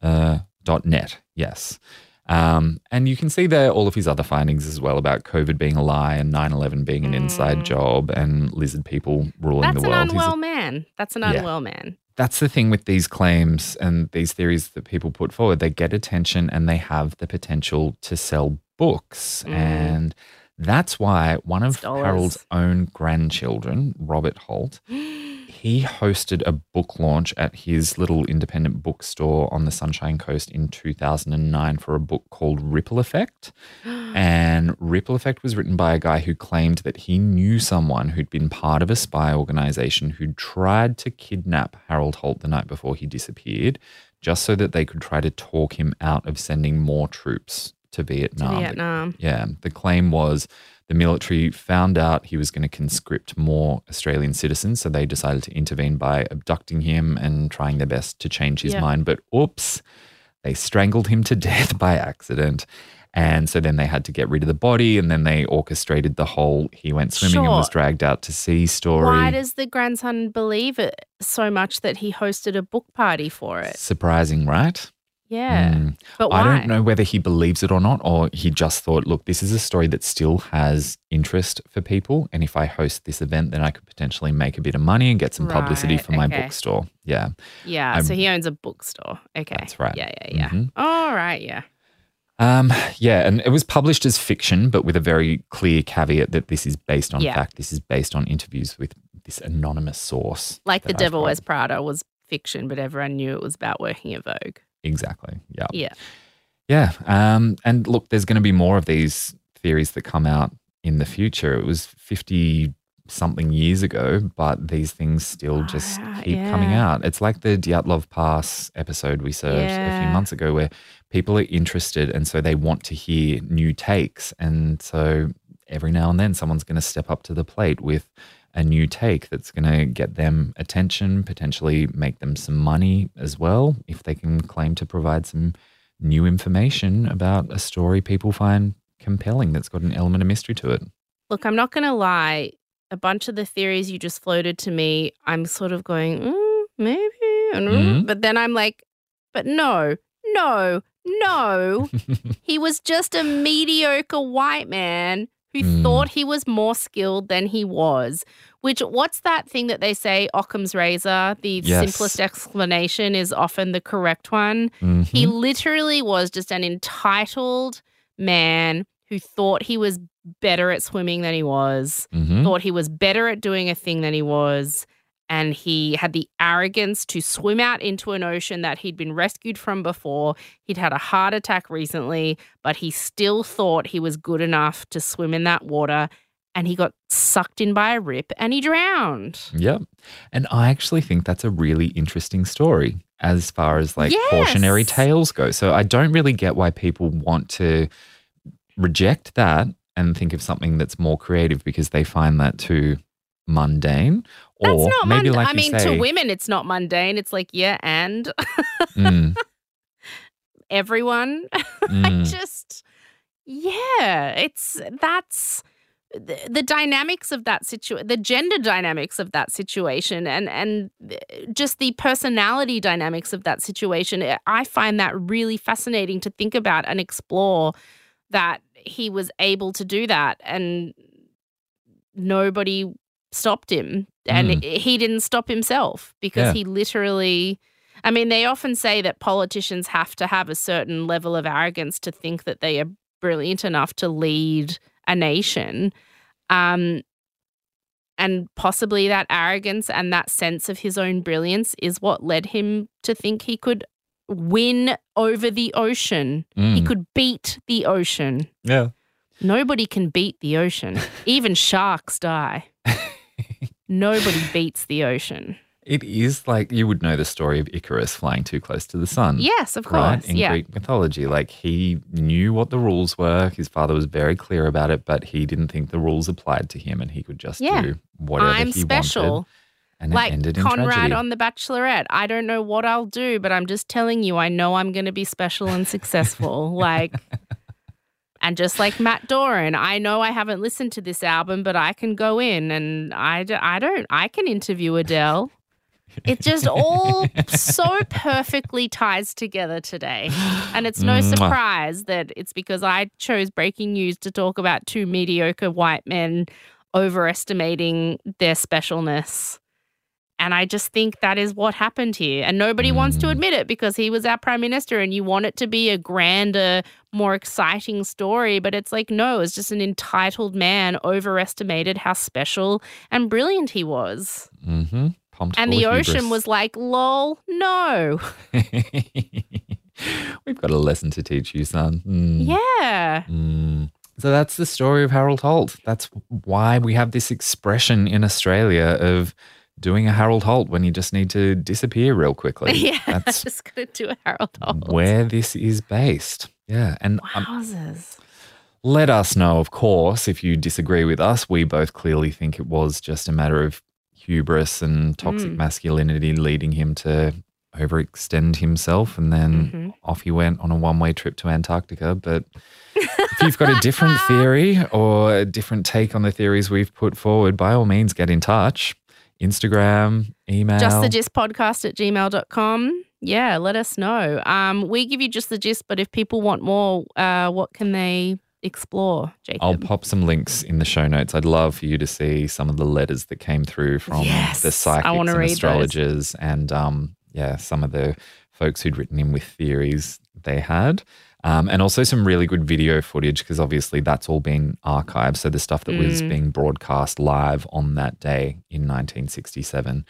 C: uh, net. Yes. Um, and you can see there all of his other findings as well about COVID being a lie and 9 11 being an inside
B: Mm.
C: job and lizard people ruling
B: That's
C: the world. He's a-
B: unwell man. That's an
C: Yeah.
B: unwell man.
C: that's the thing with these claims and these theories that people put forward. They get attention and they have the potential to sell books.
B: Mm.
C: And that's why one of. Harold's own grandchildren, Robert Holt, he hosted a book launch at his little independent bookstore on the Sunshine Coast in 2009 for a book called Ripple Effect. And Ripple Effect was written by a guy who claimed that he knew someone who'd been part of a spy organization who tried to kidnap Harold Holt the night before he disappeared, just so that they could try to talk him out of sending more troops to
B: to
C: Vietnam.
B: Vietnam.
C: Yeah, the claim was the military found out he was going to conscript more Australian citizens, so they decided to intervene by abducting him and trying their best to change his
B: Yeah.
C: mind. But oops, they strangled him to death by accident. And so then they had to get rid of the body and then they orchestrated the whole he went swimming and was dragged out to sea story.
B: Why does the grandson believe it so much that he hosted a book party for it?
C: Surprising, right?
B: Yeah.
C: Mm.
B: But why?
C: I don't know whether he believes it or not, or he just thought, look, this is a story that still has interest for people. And if I host this event, then I could potentially make a bit of money and get some publicity
B: Right,
C: for my bookstore. Yeah,
B: Yeah.
C: I'm-
B: so he owns a bookstore. Okay.
C: That's right.
B: Yeah, yeah, yeah.
C: Mhm.
B: All right. Yeah.
C: Um, yeah, and it was published as fiction, but with a very clear caveat that this is based on
B: Yeah.
C: fact. This is based on interviews with this anonymous source.
B: Like The
C: I've
B: Devil. Wears Prada was fiction, but everyone knew it was about working at Vogue.
C: Exactly. Yeah.
B: Yeah.
C: Yeah. Um, and look, there's going to be more of these theories that come out in the future. It was 50 something years ago, but these things still just
B: Ah,
C: keep coming out. It's like the Dyatlov Pass episode we served a few months ago where people are interested and so they want to hear new takes. And so every now and then someone's going to step up to the plate with a new take that's going to get them attention, potentially make them some money as well, if they can claim to provide some new information about a story people find compelling that's got an element of mystery to it.
B: Look, I'm not going to lie. A bunch of the theories you just floated to me, I'm sort of going, mm, maybe. mm,"
C: Mhm.
B: But then I'm like, but no, no, no. he was just a mediocre white man who
C: Mm.
B: thought he was more skilled than he was. Which, what's that thing that they say, Occam's razor? The
C: Yes.
B: simplest explanation is often the correct one.
C: Mhm.
B: He literally was just an entitled man who thought he was better at swimming than he was,
C: Mhm.
B: thought he was better at doing a thing than he was. And he had the arrogance to swim out into an ocean that he'd been rescued from before. He'd had a heart attack recently, but he still thought he was good enough to swim in that water. And he got sucked in by a rip and he drowned.
C: Yep. And I actually think that's a really interesting story as far as like cautionary tales go. So I don't really get why people want to reject that and think of something that's more creative because they find that too mundane.
B: That's
C: or
B: not
C: maybe
B: mundane.
C: like
B: I mean,
C: say,
B: to women, it's not mundane. It's like, yeah, and
C: mm,
B: everyone.
C: mm,
B: just yeah it's that's the, the dynamics of that situation the gender dynamics of that situation and and just the personality dynamics of that situation eh, i find that really fascinating to think about and explore that he was able to do that and nobody stopped him and
C: Mm.
B: he didn't stop himself because
C: Yeah.
B: he literally I mean, they often say that politicians have to have a certain level of arrogance to think that they are brilliant enough to lead a nation. Um, and possibly that arrogance and that sense of his own brilliance is what led him to think he could win over the ocean. He
C: mm.
B: could beat the ocean.
C: yeah.
B: Nobody can beat the ocean. Even sharks die. Nobody beats the ocean.
C: It is like you would know the story of Icarus flying too close to the sun.
B: Yes, of course.
C: right? In
B: yeah.
C: Greek mythology. Like he knew what the rules were. His father was very clear about it, but he didn't think the rules applied to him and he could just
B: Yeah.
C: do whatever
B: I'm
C: he
B: special.
C: wanted. And it
B: like Conrad
C: tragedy.
B: on The Bachelorette. I don't know what I'll do, but I'm just telling you, I know I'm going to be special and successful. like, and just like Matt Doran, I know I haven't listened to this album, but I can go in and I, I don't, I can interview Adele. It just all so perfectly ties together today. And it's no surprise that it's because I chose breaking news to talk about two mediocre white men overestimating their specialness. And I just think that is what happened here. And nobody wants to
C: Mm.
B: admit it because he was our prime minister and you want it to be a grander, more exciting story. But it's like, no, it's just an entitled man overestimated how special and brilliant he was.
C: Mm-hmm. Pumped
B: And the ocean
C: hubris.
B: was like, lol, no.
C: We've got a lesson to teach you, son. Mm.
B: Yeah.
C: Mm. So that's the story of Harold Holt. That's why we have this expression in Australia of doing a Harold Holt when you just need to disappear real quickly.
B: yeah.
C: That's
B: just going to do a Harold Holt.
C: where this is based. Yeah. And um,
B: Wowzers.
C: let us know, of course, if you disagree with us. We both clearly think it was just a matter of hubris and toxic
B: Mm.
C: masculinity leading him to overextend himself, and then
B: Mm-hmm.
C: off he went on a one way trip to Antarctica. But if you've got a different theory or a different take on the theories we've put forward, by all means, get in touch. Instagram, email.
B: Just the gist podcast at gmail.com. Yeah, let us know. Um, we give you just the gist, but if people want more, uh, what can they explore, Jacob?
C: I'll pop some links in the show notes. I'd love for you to see some of the letters that came through from
B: Yes,
C: the psychics and
B: read those.
C: astrologers and um, yeah, some of the folks who'd written in with theories they had. Um, and also some really good video footage because obviously that's all been archived. So the stuff that was
B: Mm.
C: being broadcast live on that day in 1967,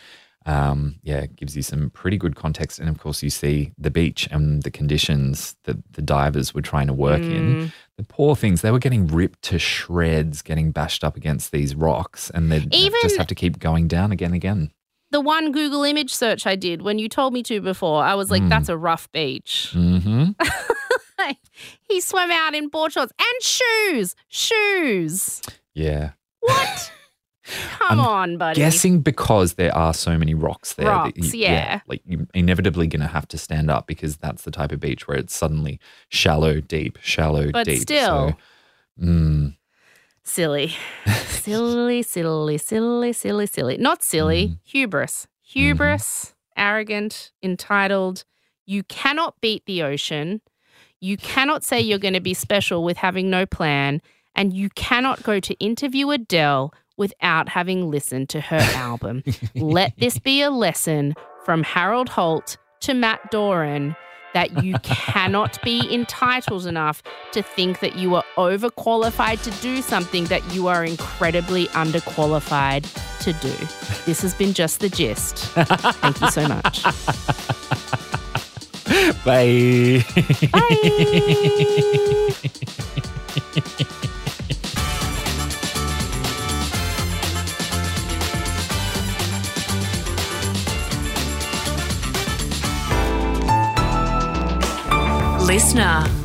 C: um, yeah, gives you some pretty good context. And of course, you see the beach and the conditions that the divers were trying to work in.
B: Mm.
C: The poor things, they were getting ripped to shreds, getting bashed up against these rocks, and they
B: Even-
C: just have to keep going down again and again.
B: the one Google image search I did when you told me to before, I was like,
C: Mm.
B: that's a rough beach. he swam out in board shorts and shoes. Shoes.
C: Yeah.
B: What? Come
C: I'm
B: on, buddy.
C: Guessing because there are so many rocks there.
B: Rocks, yeah.
C: Like you're inevitably going to have to stand up because that's the type of beach where it's suddenly shallow, deep, shallow,
B: But
C: deep.
B: still.
C: So, mm,
B: Silly. silly, silly, silly, silly, silly. Not silly,
C: Mm-hmm.
B: hubris. Hubris, arrogant, entitled. You cannot beat the ocean. You cannot say you're going to be special with having no plan. And you cannot go to interview Adele without having listened to her album. Let this be a lesson from Harold Holt to Matt Doran that you cannot be entitled enough to think that you are overqualified to do something that you are incredibly underqualified to do. This has been just the gist. Thank you so much. bye.
C: Bye.
A: Listener.